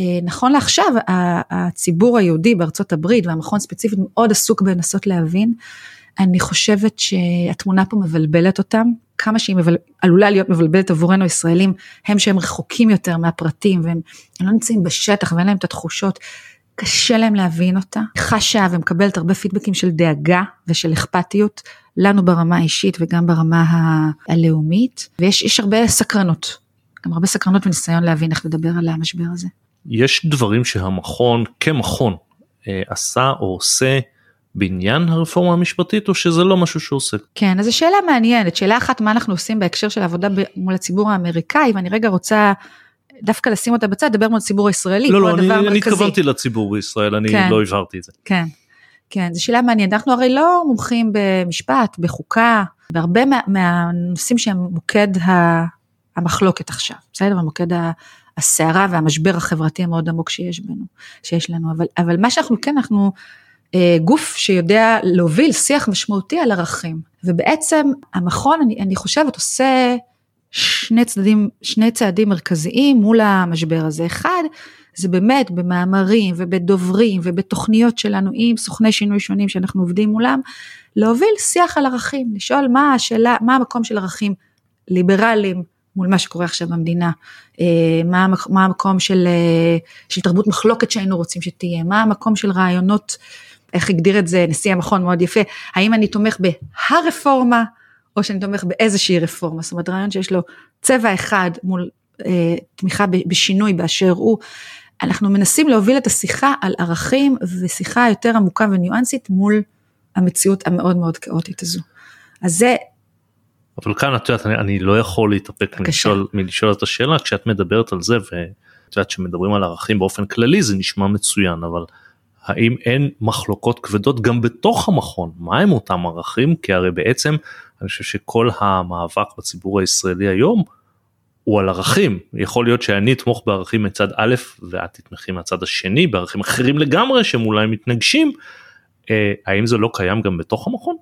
אה, נכון לעכשיו הציבור היהודי בארצות הברית והמכון ספציפית מאוד עסוק בלנסות להבין אני חושבת שהתמונה פה מבלבלת אותם, כמה שהיא מבל... עלולה להיות מבלבלת עבורנו ישראלים, הם שהם רחוקים יותר מהפרטים והם לא נמצאים בשטח ואין להם את התחושות, קשה להם להבין אותה, חשה ומקבלת הרבה פידבקים של דאגה ושל אכפתיות, לנו ברמה האישית וגם ברמה ה... הלאומית, ויש הרבה סקרנות, גם הרבה סקרנות וניסיון להבין איך לדבר על המשבר הזה. יש דברים שהמכון כמכון אה, עשה או עושה בעניין הרפורמה המשפטית או שזה לא משהו שהוא עושה? כן, אז זו שאלה מעניינת, שאלה אחת מה אנחנו עושים בהקשר של עבודה מול הציבור האמריקאי? ואני רגע רוצה דווקא לשים אותה בצד, לדבר מול הציבור הישראלי, לא, לא, אני, אני התכוונתי לציבור בישראל, אני כן, לא הבהרתי את זה. כן, כן, זו שאלה מעניינת, אנחנו הרי לא מומחים במשפט, בחוקה, בהרבה מה, מהנושאים שהם מוקד המחלוקת עכשיו, בסדר? במוקד הסערה והמשבר החברתי המאוד עמוק שיש בנו, שיש לנו, אבל, אבל מה שאנחנו כן, אנחנו גוף שיודע להוביל שיח משמעותי על ערכים, ובעצם המכון, אני, אני חושבת, עושה שני צדדים, שני צעדים מרכזיים מול המשבר הזה. אחד, זה באמת במאמרים ובדוברים ובתוכניות שלנו עם סוכני שינוי שונים שאנחנו עובדים מולם, להוביל שיח על ערכים, לשאול מה השאלה, מה המקום של ערכים ליברליים מול מה שקורה עכשיו במדינה, אה, מה, מה המקום של, אה, של תרבות מחלוקת שהיינו רוצים שתהיה, מה המקום של רעיונות, איך הגדיר את זה נשיא המכון מאוד יפה, האם אני תומך בהרפורמה או שאני תומך באיזושהי רפורמה, זאת אומרת רעיון שיש לו צבע אחד מול אה, תמיכה בשינוי באשר הוא, אנחנו מנסים להוביל את השיחה על ערכים ושיחה יותר עמוקה וניואנסית מול המציאות המאוד מאוד כאוטית הזו. אז זה... אבל כאן את יודעת אני, אני לא יכול להתאפק מלשאול, מלשאול את השאלה כשאת מדברת על זה ואת יודעת שמדברים על ערכים באופן כללי זה נשמע מצוין אבל האם אין מחלוקות כבדות גם בתוך המכון? מה הם אותם ערכים? כי הרי בעצם אני חושב שכל המאבק בציבור הישראלי היום הוא על ערכים. יכול להיות שאני אתמוך בערכים מצד א' ואת תתמכי מהצד השני בערכים אחרים לגמרי שהם אולי מתנגשים. אה, האם זה לא קיים גם בתוך המכון?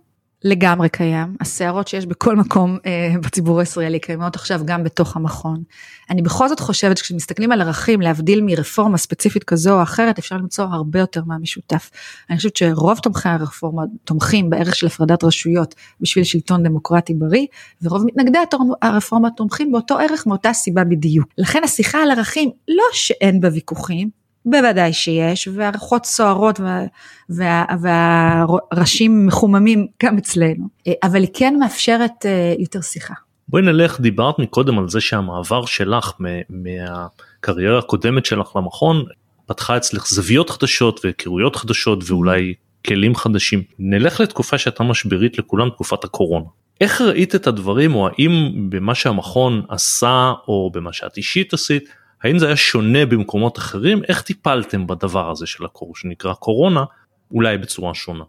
לגמרי קיים, הסערות שיש בכל מקום אה, בציבור הישראלי קיימות עכשיו גם בתוך המכון. אני בכל זאת חושבת שכשמסתכלים על ערכים, להבדיל מרפורמה ספציפית כזו או אחרת, אפשר למצוא הרבה יותר מהמשותף. אני חושבת שרוב תומכי הרפורמה תומכים בערך של הפרדת רשויות בשביל שלטון דמוקרטי בריא, ורוב מתנגדי הרפורמה תומכים באותו ערך מאותה סיבה בדיוק. לכן השיחה על ערכים, לא שאין בה ויכוחים, בוודאי שיש, והרוחות סוערות וה, וה, והראשים מחוממים גם אצלנו, אבל היא כן מאפשרת אה, יותר שיחה. בואי נלך, דיברת מקודם על זה שהמעבר שלך מהקריירה הקודמת שלך למכון פתחה אצלך זוויות חדשות והיכרויות חדשות ואולי כלים חדשים. נלך לתקופה שהייתה משברית לכולם, תקופת הקורונה. איך ראית את הדברים או האם במה שהמכון עשה או במה שאת אישית עשית האם זה היה שונה במקומות אחרים? איך טיפלתם בדבר הזה של הקור שנקרא קורונה, אולי בצורה שונה?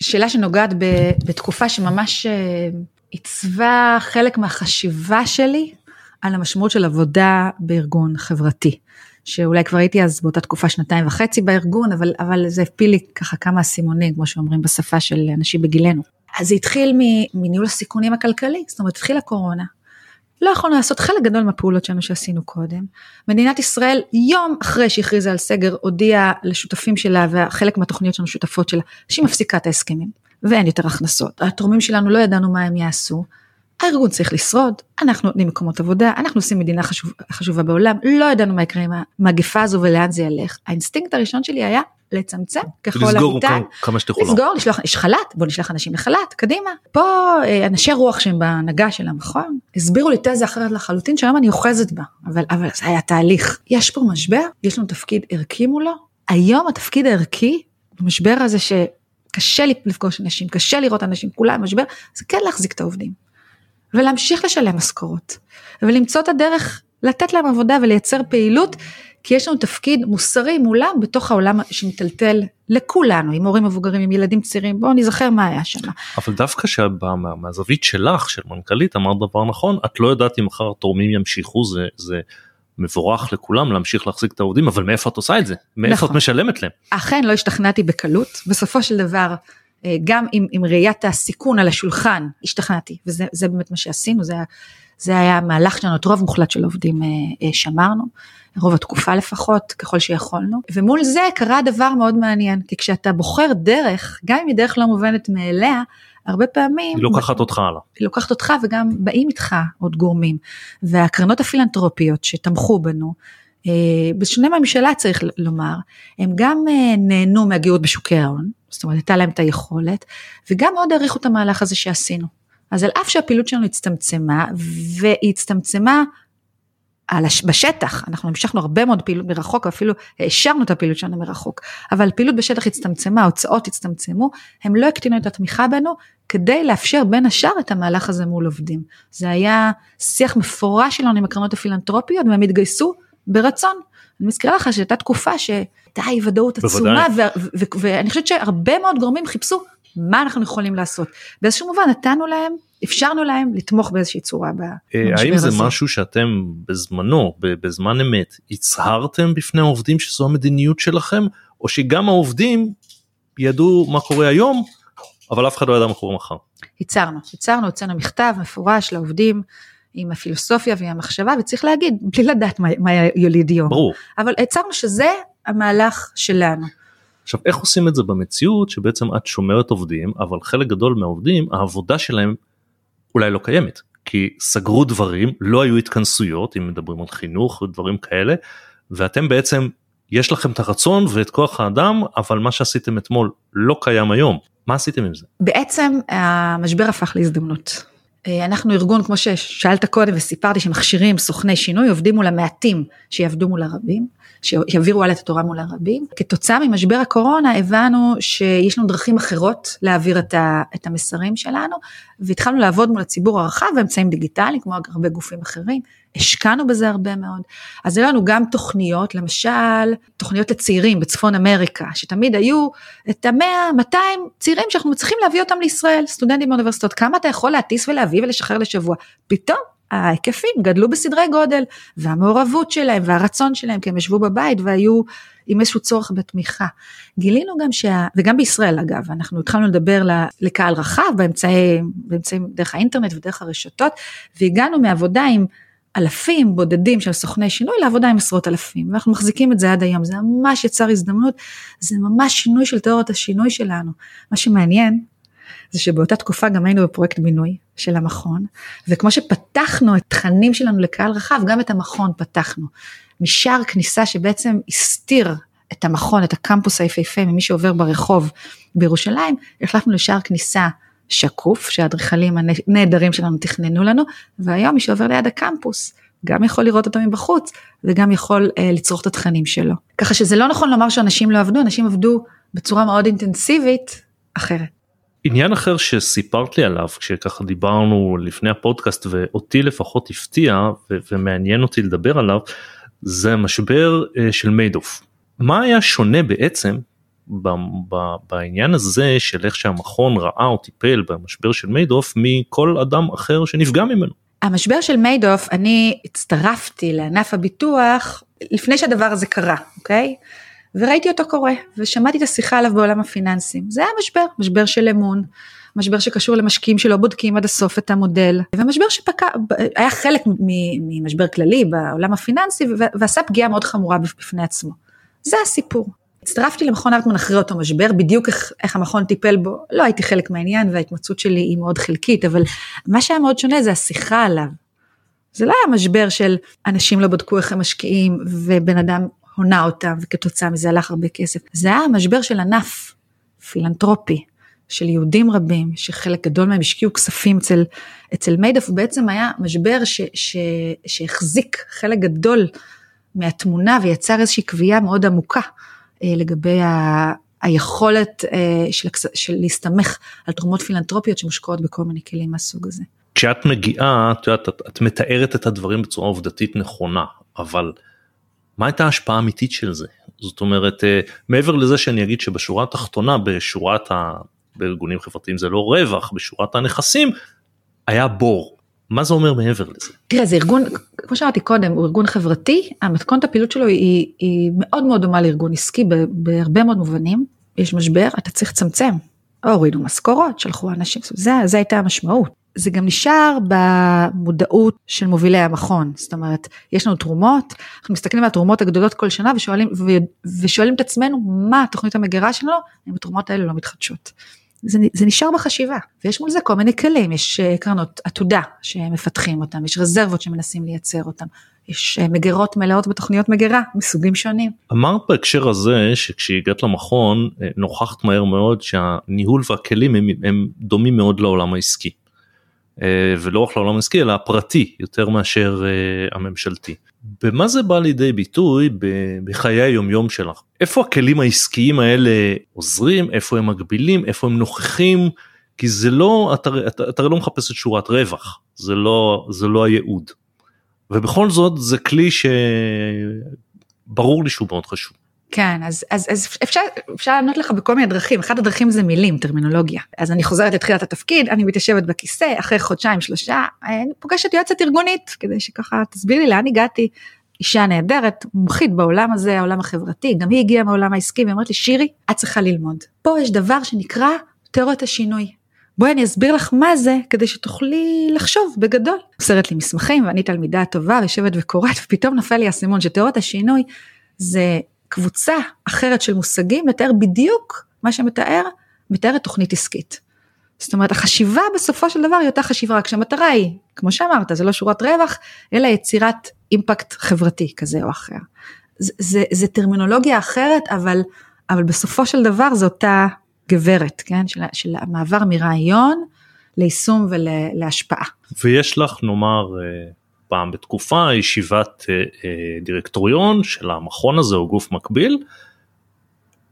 שאלה שנוגעת ב, בתקופה שממש אה, עיצבה חלק מהחשיבה שלי על המשמעות של עבודה בארגון חברתי. שאולי כבר הייתי אז באותה תקופה שנתיים וחצי בארגון, אבל, אבל זה הפיל לי ככה כמה אסימונים, כמו שאומרים בשפה של אנשים בגילנו. אז זה התחיל מניהול הסיכונים הכלכלי, זאת אומרת התחילה קורונה, לא יכולנו לעשות חלק גדול מהפעולות שלנו שעשינו קודם. מדינת ישראל יום אחרי שהכריזה על סגר הודיעה לשותפים שלה וחלק מהתוכניות שלנו שותפות שלה שהיא מפסיקה את ההסכמים ואין יותר הכנסות. התורמים שלנו לא ידענו מה הם יעשו. הארגון צריך לשרוד, אנחנו נותנים מקומות עבודה, אנחנו עושים מדינה חשוב, חשובה בעולם, לא ידענו מה יקרה עם המגפה הזו ולאן זה ילך. האינסטינקט הראשון שלי היה לצמצם ככל הניתן, לסגור כמה שתוכלו, לסגור, לשלוח, יש חל"ת, בוא נשלח אנשים לחל"ת, קדימה. פה אה, אנשי רוח שהם בהנהגה של המכון, הסבירו לי תזה אחרת לחלוטין שהיום אני אוחזת בה, אבל, אבל זה היה תהליך. יש פה משבר, יש לנו תפקיד ערכי מולו, היום התפקיד הערכי, במשבר הזה שקשה לי לפגוש אנשים, קשה לראות אנשים, כולם משבר, זה כן להחזיק את העובדים. ולהמשיך לשלם משכורות, ולמצוא את הדרך לתת להם עבודה ולייצר פעילות כי יש לנו תפקיד מוסרי מולם בתוך העולם שמטלטל לכולנו, עם הורים מבוגרים, עם ילדים צעירים, בואו נזכר מה היה שם. אבל דווקא מהזווית שלך, של מנכ"לית, אמרת דבר נכון, את לא יודעת אם מחר התורמים ימשיכו, זה, זה מבורך לכולם להמשיך להחזיק את העובדים, אבל מאיפה את עושה את זה? מאיפה נכון. את משלמת להם? אכן לא השתכנעתי בקלות, בסופו של דבר גם עם, עם ראיית הסיכון על השולחן השתכנעתי, וזה באמת מה שעשינו, זה היה, זה היה מהלך שלנו, את רוב מוחלט של עובדים אה, אה, שמרנו. רוב התקופה לפחות, ככל שיכולנו. ומול זה קרה דבר מאוד מעניין, כי כשאתה בוחר דרך, גם אם היא דרך לא מובנת מאליה, הרבה פעמים... היא לוקחת אותך הלאה. היא לוקחת אותך וגם באים איתך עוד גורמים. והקרנות הפילנטרופיות שתמכו בנו, אה, בשונה מהממשלה צריך לומר, הם גם אה, נהנו מהגיעות בשוקי ההון, זאת אומרת הייתה להם את היכולת, וגם מאוד העריכו את המהלך הזה שעשינו. אז על אף שהפעילות שלנו הצטמצמה, והיא הצטמצמה הש... בשטח, אנחנו המשכנו הרבה מאוד פעילות מרחוק, ואפילו השארנו את הפעילות שלנו מרחוק, אבל פעילות בשטח הצטמצמה, ההוצאות הצטמצמו, הם לא הקטינו את התמיכה בנו, כדי לאפשר בין השאר את המהלך הזה מול עובדים. זה היה שיח מפורש שלנו עם הקרנות הפילנטרופיות, והם התגייסו ברצון. אני מזכירה לך שהייתה תקופה שהייתה אי ודאות עצומה, ואני חושבת שהרבה מאוד גורמים חיפשו מה אנחנו יכולים לעשות. באיזשהו מובן נתנו להם, אפשרנו להם לתמוך באיזושהי צורה במשבר הזה. האם זה משהו שאתם בזמנו, בזמן אמת, הצהרתם בפני העובדים שזו המדיניות שלכם, או שגם העובדים ידעו מה קורה היום, אבל אף אחד לא ידע מה קורה מחר? הצהרנו, הצהרנו, הוצאנו מכתב מפורש לעובדים. עם הפילוסופיה ועם המחשבה וצריך להגיד בלי לדעת מה, מה יוליד יום. ברור. אבל הצהרנו שזה המהלך שלנו. עכשיו איך עושים את זה במציאות שבעצם את שומרת עובדים אבל חלק גדול מהעובדים העבודה שלהם אולי לא קיימת כי סגרו דברים לא היו התכנסויות אם מדברים על חינוך ודברים כאלה ואתם בעצם יש לכם את הרצון ואת כוח האדם אבל מה שעשיתם אתמול לא קיים היום מה עשיתם עם זה? בעצם המשבר הפך להזדמנות. אה, אנחנו ארגון, כמו ששאלת קודם וסיפרתי, שמכשירים סוכני שינוי, עובדים מול המעטים שיעבדו מול הרבים, שיעבירו הלאה את התורה מול הרבים. כתוצאה ממשבר הקורונה הבנו שיש לנו דרכים אחרות להעביר את, ה, את המסרים שלנו, והתחלנו לעבוד מול הציבור הרחב באמצעים דיגיטליים, כמו הרבה גופים אחרים, השקענו בזה הרבה מאוד. אז היו לנו גם תוכניות, למשל, תוכניות לצעירים בצפון אמריקה, שתמיד היו את המאה, 200 צעירים שאנחנו צריכים להביא אותם לישראל, סטודנטים באוניברסיטאות, כמה אתה יכול להטיס ולהביא ולשחרר לשבוע? פתאום ההיקפים גדלו בסדרי גודל, והמעורבות שלהם והרצון שלהם, כי הם ישבו בבית והיו עם איזשהו צורך בתמיכה. גילינו גם שה... וגם בישראל אגב, אנחנו התחלנו לדבר לקהל רחב באמצעים, באמצעים דרך האינטרנט ודרך הרשתות, והגענו מעבודה עם אלפים בודדים של סוכני שינוי לעבודה עם עשרות אלפים, ואנחנו מחזיקים את זה עד היום, זה ממש יצר הזדמנות, זה ממש שינוי של תיאוריית השינוי שלנו. מה שמעניין, זה שבאותה תקופה גם היינו בפרויקט בינוי של המכון, וכמו שפתחנו את תכנים שלנו לקהל רחב, גם את המכון פתחנו. משער כניסה שבעצם הסתיר את המכון, את הקמפוס היפהפה ממי שעובר ברחוב בירושלים, החלפנו לשער כניסה שקוף שהאדריכלים הנהדרים שלנו תכננו לנו והיום מי שעובר ליד הקמפוס גם יכול לראות אותו מבחוץ וגם יכול אה, לצרוך את התכנים שלו. ככה שזה לא נכון לומר שאנשים לא עבדו, אנשים עבדו בצורה מאוד אינטנסיבית אחרת. עניין אחר שסיפרת לי עליו כשככה דיברנו לפני הפודקאסט ואותי לפחות הפתיע ו- ומעניין אותי לדבר עליו זה המשבר אה, של מיידוף. מה היה שונה בעצם בעניין הזה של איך שהמכון ראה או טיפל במשבר של מיידוף מכל אדם אחר שנפגע ממנו. המשבר של מיידוף, אני הצטרפתי לענף הביטוח לפני שהדבר הזה קרה, אוקיי? וראיתי אותו קורה, ושמעתי את השיחה עליו בעולם הפיננסים. זה היה משבר, משבר של אמון, משבר שקשור למשקיעים שלא בודקים עד הסוף את המודל, ומשבר שהיה חלק ממשבר כללי בעולם הפיננסי, ועשה פגיעה מאוד חמורה בפני עצמו. זה הסיפור. הצטרפתי למכון ארטמן אחרי אותו משבר, בדיוק איך, איך המכון טיפל בו, לא הייתי חלק מהעניין וההתמצאות שלי היא מאוד חלקית, אבל מה שהיה מאוד שונה זה השיחה עליו. זה לא היה משבר של אנשים לא בדקו איך הם משקיעים ובן אדם הונה אותם וכתוצאה מזה הלך הרבה כסף, זה היה משבר של ענף פילנטרופי, של יהודים רבים, שחלק גדול מהם השקיעו כספים אצל, אצל מיידף, ובעצם היה משבר ש, ש, שהחזיק חלק גדול מהתמונה ויצר איזושהי קביעה מאוד עמוקה אה, לגבי ה... היכולת אה, של, של להסתמך על תרומות פילנטרופיות שמושקעות בכל מיני כלים מהסוג הזה. כשאת מגיעה, את יודעת, את, את מתארת את הדברים בצורה עובדתית נכונה, אבל מה הייתה ההשפעה האמיתית של זה? זאת אומרת, אה, מעבר לזה שאני אגיד שבשורה התחתונה, בשורת ה... בארגונים חברתיים זה לא רווח, בשורת הנכסים, היה בור. מה זה אומר מעבר לזה? תראה זה ארגון, כמו שאמרתי קודם, הוא ארגון חברתי, המתכונת הפעילות שלו היא, היא מאוד מאוד דומה לארגון עסקי בהרבה מאוד מובנים, יש משבר, אתה צריך לצמצם, הורידו משכורות, שלחו אנשים, זה, זה הייתה המשמעות. זה גם נשאר במודעות של מובילי המכון, זאת אומרת, יש לנו תרומות, אנחנו מסתכלים על התרומות הגדולות כל שנה ושואלים, ושואלים את עצמנו מה תוכנית המגירה שלנו, אם התרומות האלה לא מתחדשות. זה, זה נשאר בחשיבה, ויש מול זה כל מיני כלים, יש אה, קרנות עתודה שמפתחים אותם, יש רזרבות שמנסים לייצר אותם, יש אה, מגירות מלאות בתוכניות מגירה מסוגים שונים. אמרת בהקשר הזה שכשהגעת למכון אה, נוכחת מהר מאוד שהניהול והכלים הם, הם דומים מאוד לעולם העסקי. ולא רק לעולם העסקי אלא הפרטי יותר מאשר הממשלתי. במה זה בא לידי ביטוי בחיי היומיום שלך? איפה הכלים העסקיים האלה עוזרים, איפה הם מגבילים, איפה הם נוכחים? כי זה לא, אתה, אתה לא מחפש את שורת רווח, זה לא, זה לא הייעוד. ובכל זאת זה כלי שברור לי שהוא מאוד חשוב. כן, אז, אז, אז אפשר, אפשר לענות לך בכל מיני דרכים, אחת הדרכים זה מילים, טרמינולוגיה. אז אני חוזרת לתחילת התפקיד, אני מתיישבת בכיסא, אחרי חודשיים, שלושה, אני פוגשת יועצת ארגונית, כדי שככה תסביר לי לאן הגעתי. אישה נהדרת, מומחית בעולם הזה, העולם החברתי, גם היא הגיעה מהעולם העסקי, והיא אומרת לי, שירי, את צריכה ללמוד. פה יש דבר שנקרא תיאוריית השינוי. בואי אני אסביר לך מה זה כדי שתוכלי לחשוב בגדול. מוסרת לי מסמכים ואני תלמידה טובה יושבת וקוראת ופתאום נופל לי האסימון שתיאוריית השינוי זה קבוצה אחרת של מושגים לתאר בדיוק מה שמתאר, מתארת תוכנית עסקית. זאת אומרת החשיבה בסופו של דבר היא אותה חשיבה רק שהמטרה היא כמו שאמרת זה לא שורת רווח אלא יצירת אימפקט חברתי כזה או אחר. זה, זה, זה טרמינולוגיה אחרת אבל אבל בסופו של דבר זו אותה גברת, כן, של, של המעבר מרעיון ליישום ולהשפעה. ויש לך נאמר אה, פעם בתקופה ישיבת אה, אה, דירקטוריון של המכון הזה או גוף מקביל.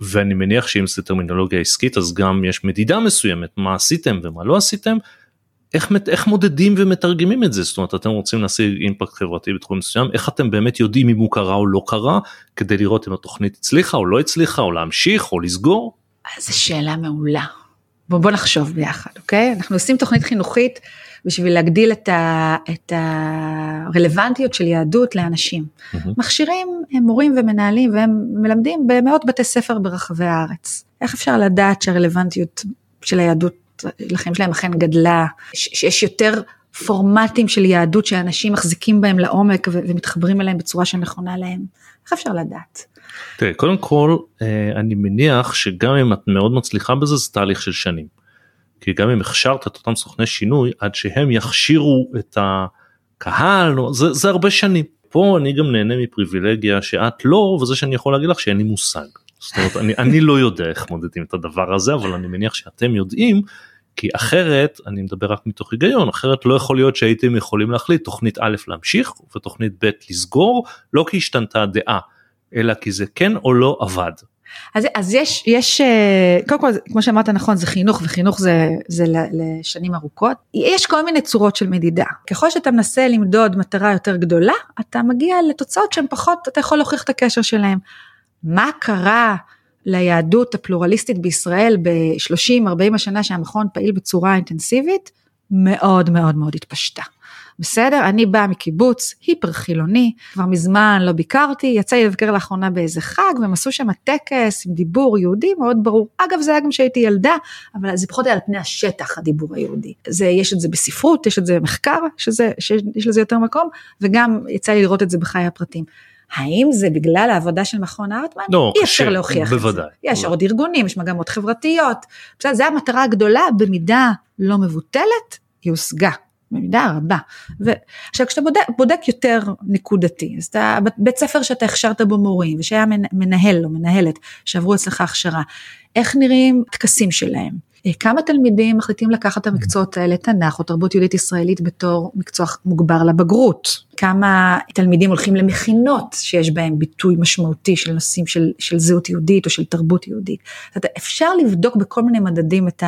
ואני מניח שאם זה טרמינולוגיה עסקית אז גם יש מדידה מסוימת מה עשיתם ומה לא עשיתם. איך, איך מודדים ומתרגמים את זה זאת אומרת אתם רוצים להשיג אימפקט חברתי בתחום מסוים איך אתם באמת יודעים אם הוא קרה או לא קרה כדי לראות אם התוכנית הצליחה או לא הצליחה או להמשיך או לסגור. זו שאלה מעולה. בוא, בוא נחשוב ביחד, אוקיי? אנחנו עושים תוכנית חינוכית בשביל להגדיל את, ה, את הרלוונטיות של יהדות לאנשים. Mm-hmm. מכשירים הם מורים ומנהלים והם מלמדים במאות בתי ספר ברחבי הארץ. איך אפשר לדעת שהרלוונטיות של היהדות לחיים שלהם אכן גדלה, שיש יותר פורמטים של יהדות שאנשים מחזיקים בהם לעומק ומתחברים אליהם בצורה שנכונה להם? איך אפשר לדעת? תראה, קודם כל אה, אני מניח שגם אם את מאוד מצליחה בזה זה תהליך של שנים. כי גם אם הכשרת את אותם סוכני שינוי עד שהם יכשירו את הקהל זה, זה הרבה שנים. פה אני גם נהנה מפריבילגיה שאת לא וזה שאני יכול להגיד לך שאין לי מושג. זאת אומרת אני, אני לא יודע איך מודדים את הדבר הזה אבל אני מניח שאתם יודעים כי אחרת אני מדבר רק מתוך היגיון אחרת לא יכול להיות שהייתם יכולים להחליט תוכנית א' להמשיך ותוכנית ב' לסגור לא כי השתנתה הדעה אלא כי זה כן או לא עבד. אז, אז יש, יש, אה, קודם כל, כמו שאמרת נכון, זה חינוך, וחינוך זה, זה לשנים ארוכות. יש כל מיני צורות של מדידה. ככל שאתה מנסה למדוד מטרה יותר גדולה, אתה מגיע לתוצאות שהן פחות, אתה יכול להוכיח את הקשר שלהן. מה קרה ליהדות הפלורליסטית בישראל ב-30-40 השנה שהמכון פעיל בצורה אינטנסיבית? מאוד מאוד מאוד התפשטה. בסדר? אני באה מקיבוץ היפר חילוני, כבר מזמן לא ביקרתי, יצא לי לבקר לאחרונה באיזה חג, והם עשו שם טקס עם דיבור יהודי מאוד ברור. אגב, זה היה גם כשהייתי ילדה, אבל זה פחות היה על פני השטח, הדיבור היהודי. זה, יש את זה בספרות, יש את זה במחקר, שזה, שיש לזה יותר מקום, וגם יצא לי לראות את זה בחיי הפרטים. האם זה בגלל העבודה של מכון הארטמן? לא, אי אפשר להוכיח בוודאי, את זה. יש עוד ארגונים, יש מגמות חברתיות. בסדר, זו המטרה הגדולה, במידה לא מבוטלת, היא הושגה. במידה רבה. ועכשיו כשאתה בודק, בודק יותר נקודתי, אז אתה, בית ספר שאתה הכשרת בו מורים ושהיה מנהל או מנהלת שעברו אצלך הכשרה, איך נראים טקסים שלהם? אה, כמה תלמידים מחליטים לקחת את המקצועות האלה, תנ"ך או תרבות יהודית ישראלית בתור מקצוע מוגבר לבגרות? כמה תלמידים הולכים למכינות שיש בהם ביטוי משמעותי של נושאים של, של זהות יהודית או של תרבות יהודית? זאת אומרת, אפשר לבדוק בכל מיני מדדים את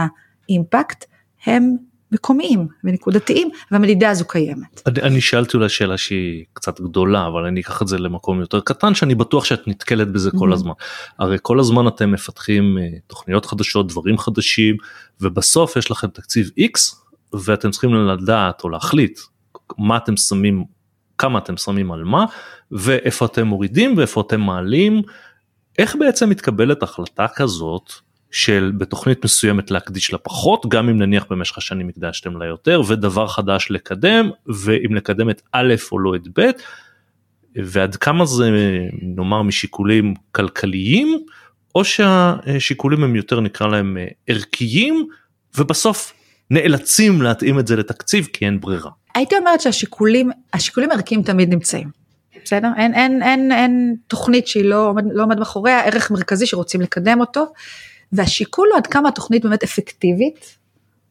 האימפקט, הם מקומיים ונקודתיים והמדידה הזו קיימת. אני, אני שאלתי אולי שאלה שהיא קצת גדולה אבל אני אקח את זה למקום יותר קטן שאני בטוח שאת נתקלת בזה כל mm-hmm. הזמן. הרי כל הזמן אתם מפתחים uh, תוכניות חדשות דברים חדשים ובסוף יש לכם תקציב x ואתם צריכים לדעת או להחליט מה אתם שמים כמה אתם שמים על מה ואיפה אתם מורידים ואיפה אתם מעלים. איך בעצם מתקבלת החלטה כזאת של בתוכנית מסוימת להקדיש לה פחות גם אם נניח במשך השנים הקדשתם לה יותר ודבר חדש לקדם ואם לקדם את א' או לא את ב' ועד כמה זה נאמר משיקולים כלכליים או שהשיקולים הם יותר נקרא להם ערכיים ובסוף נאלצים להתאים את זה לתקציב כי אין ברירה. הייתי אומרת שהשיקולים השיקולים הערכיים תמיד נמצאים. בסדר? אין, אין, אין, אין תוכנית שהיא לא עומד, לא עומד מאחוריה, ערך מרכזי שרוצים לקדם אותו. והשיקול הוא עד כמה התוכנית באמת אפקטיבית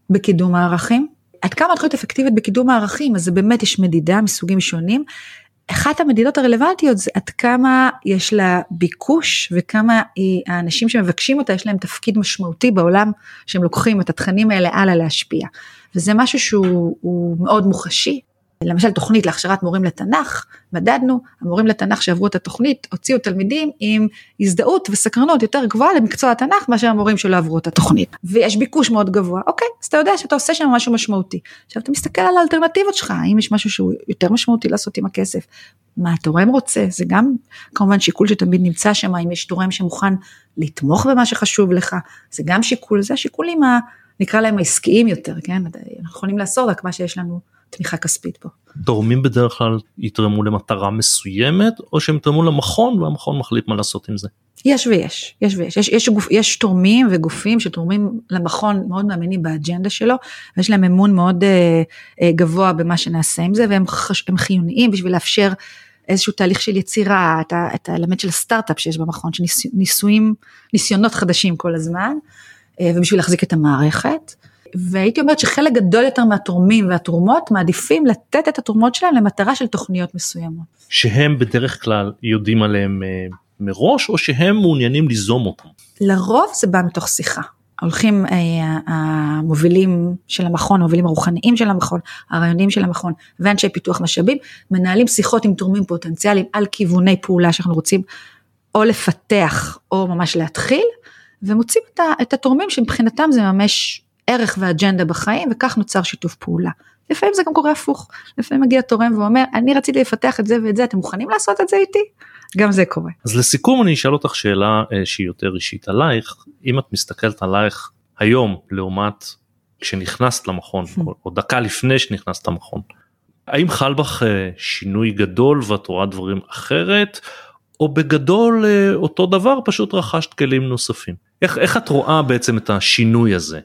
בקידום הערכים. עד כמה התוכנית אפקטיבית בקידום הערכים, אז באמת יש מדידה מסוגים שונים. אחת המדידות הרלוונטיות זה עד כמה יש לה ביקוש וכמה האנשים שמבקשים אותה יש להם תפקיד משמעותי בעולם שהם לוקחים את התכנים האלה הלאה להשפיע. וזה משהו שהוא מאוד מוחשי. למשל תוכנית להכשרת מורים לתנ"ך, מדדנו, המורים לתנ"ך שעברו את התוכנית הוציאו תלמידים עם הזדהות וסקרנות יותר גבוהה למקצוע התנ"ך מאשר המורים שלא עברו את התוכנית. ויש ביקוש מאוד גבוה, אוקיי, אז אתה יודע שאתה עושה שם משהו משמעותי. עכשיו אתה מסתכל על האלטרנטיבות שלך, האם יש משהו שהוא יותר משמעותי לעשות עם הכסף, מה התורם רוצה, זה גם כמובן שיקול שתמיד נמצא שם, אם יש תורם שמוכן לתמוך במה שחשוב לך, זה גם שיקול, זה השיקולים ה... נקרא להם העסקיים יותר, כן? אנחנו יכולים לעשות רק מה שיש לנו תמיכה כספית פה. תורמים בדרך כלל יתרמו למטרה מסוימת או שהם יתרמו למכון והמכון מחליט מה לעשות עם זה? יש ויש, יש ויש, יש, יש, גוף, יש תורמים וגופים שתורמים למכון מאוד מאמינים באג'נדה שלו ויש להם אמון מאוד אה, אה, גבוה במה שנעשה עם זה והם חש, חיוניים בשביל לאפשר איזשהו תהליך של יצירה, את, את האלמנט של הסטארט-אפ שיש במכון, של ניסויים, ניסיונות חדשים כל הזמן אה, ובשביל להחזיק את המערכת. והייתי אומרת שחלק גדול יותר מהתורמים והתרומות מעדיפים לתת את התרומות שלהם למטרה של תוכניות מסוימות. שהם בדרך כלל יודעים עליהם אה, מראש או שהם מעוניינים ליזום אותם? לרוב זה בא מתוך שיחה. הולכים אה, המובילים של המכון, המובילים הרוחניים של המכון, הרעיונים של המכון ואנשי פיתוח משאבים, מנהלים שיחות עם תורמים פוטנציאליים על כיווני פעולה שאנחנו רוצים או לפתח או ממש להתחיל, ומוצאים את התורמים שמבחינתם זה ממש ערך ואג'נדה בחיים וכך נוצר שיתוף פעולה. לפעמים זה גם קורה הפוך, לפעמים מגיע תורם ואומר אני רציתי לפתח את זה ואת זה אתם מוכנים לעשות את זה איתי? גם זה קורה. אז לסיכום אני אשאל אותך שאלה אה, שהיא יותר אישית עלייך אם את מסתכלת עלייך היום לעומת כשנכנסת למכון *laughs* או דקה לפני שנכנסת למכון. האם חל בך אה, שינוי גדול ואת רואה דברים אחרת או בגדול אה, אותו דבר פשוט רכשת כלים נוספים איך, איך את רואה בעצם את השינוי הזה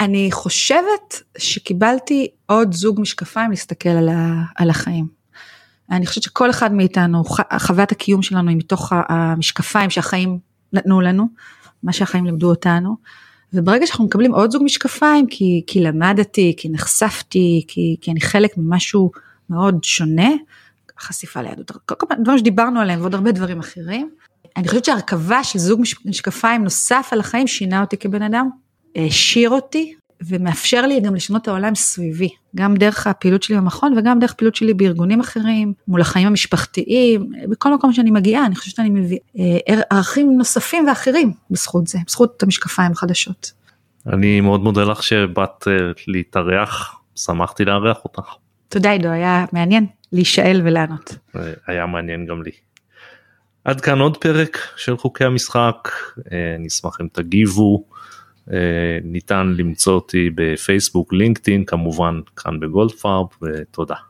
אני חושבת שקיבלתי עוד זוג משקפיים להסתכל על, ה, על החיים. אני חושבת שכל אחד מאיתנו, חוויית הקיום שלנו היא מתוך המשקפיים שהחיים נתנו לנו, מה שהחיים לימדו אותנו. וברגע שאנחנו מקבלים עוד זוג משקפיים, כי, כי למדתי, כי נחשפתי, כי, כי אני חלק ממשהו מאוד שונה, חשיפה ליהדות, כל כל דברים שדיברנו עליהם ועוד הרבה דברים אחרים. אני חושבת שהרכבה של זוג משקפיים נוסף על החיים שינה אותי כבן אדם, העשיר אותי ומאפשר לי גם לשנות את העולם סביבי, גם דרך הפעילות שלי במכון וגם דרך פעילות שלי בארגונים אחרים, מול החיים המשפחתיים, בכל מקום שאני מגיעה, אני חושבת שאני מביא אה, ערכים נוספים ואחרים בזכות זה, בזכות המשקפיים החדשות. אני מאוד מודה לך שבאת אה, להתארח, שמחתי לארח אותך. תודה עידו, היה מעניין להישאל ולענות. אה, היה מעניין גם לי. עד כאן עוד פרק של חוקי המשחק, נשמח אם תגיבו. אה, ניתן למצוא אותי בפייסבוק, לינקדאין, כמובן כאן בגולדפארב, ותודה.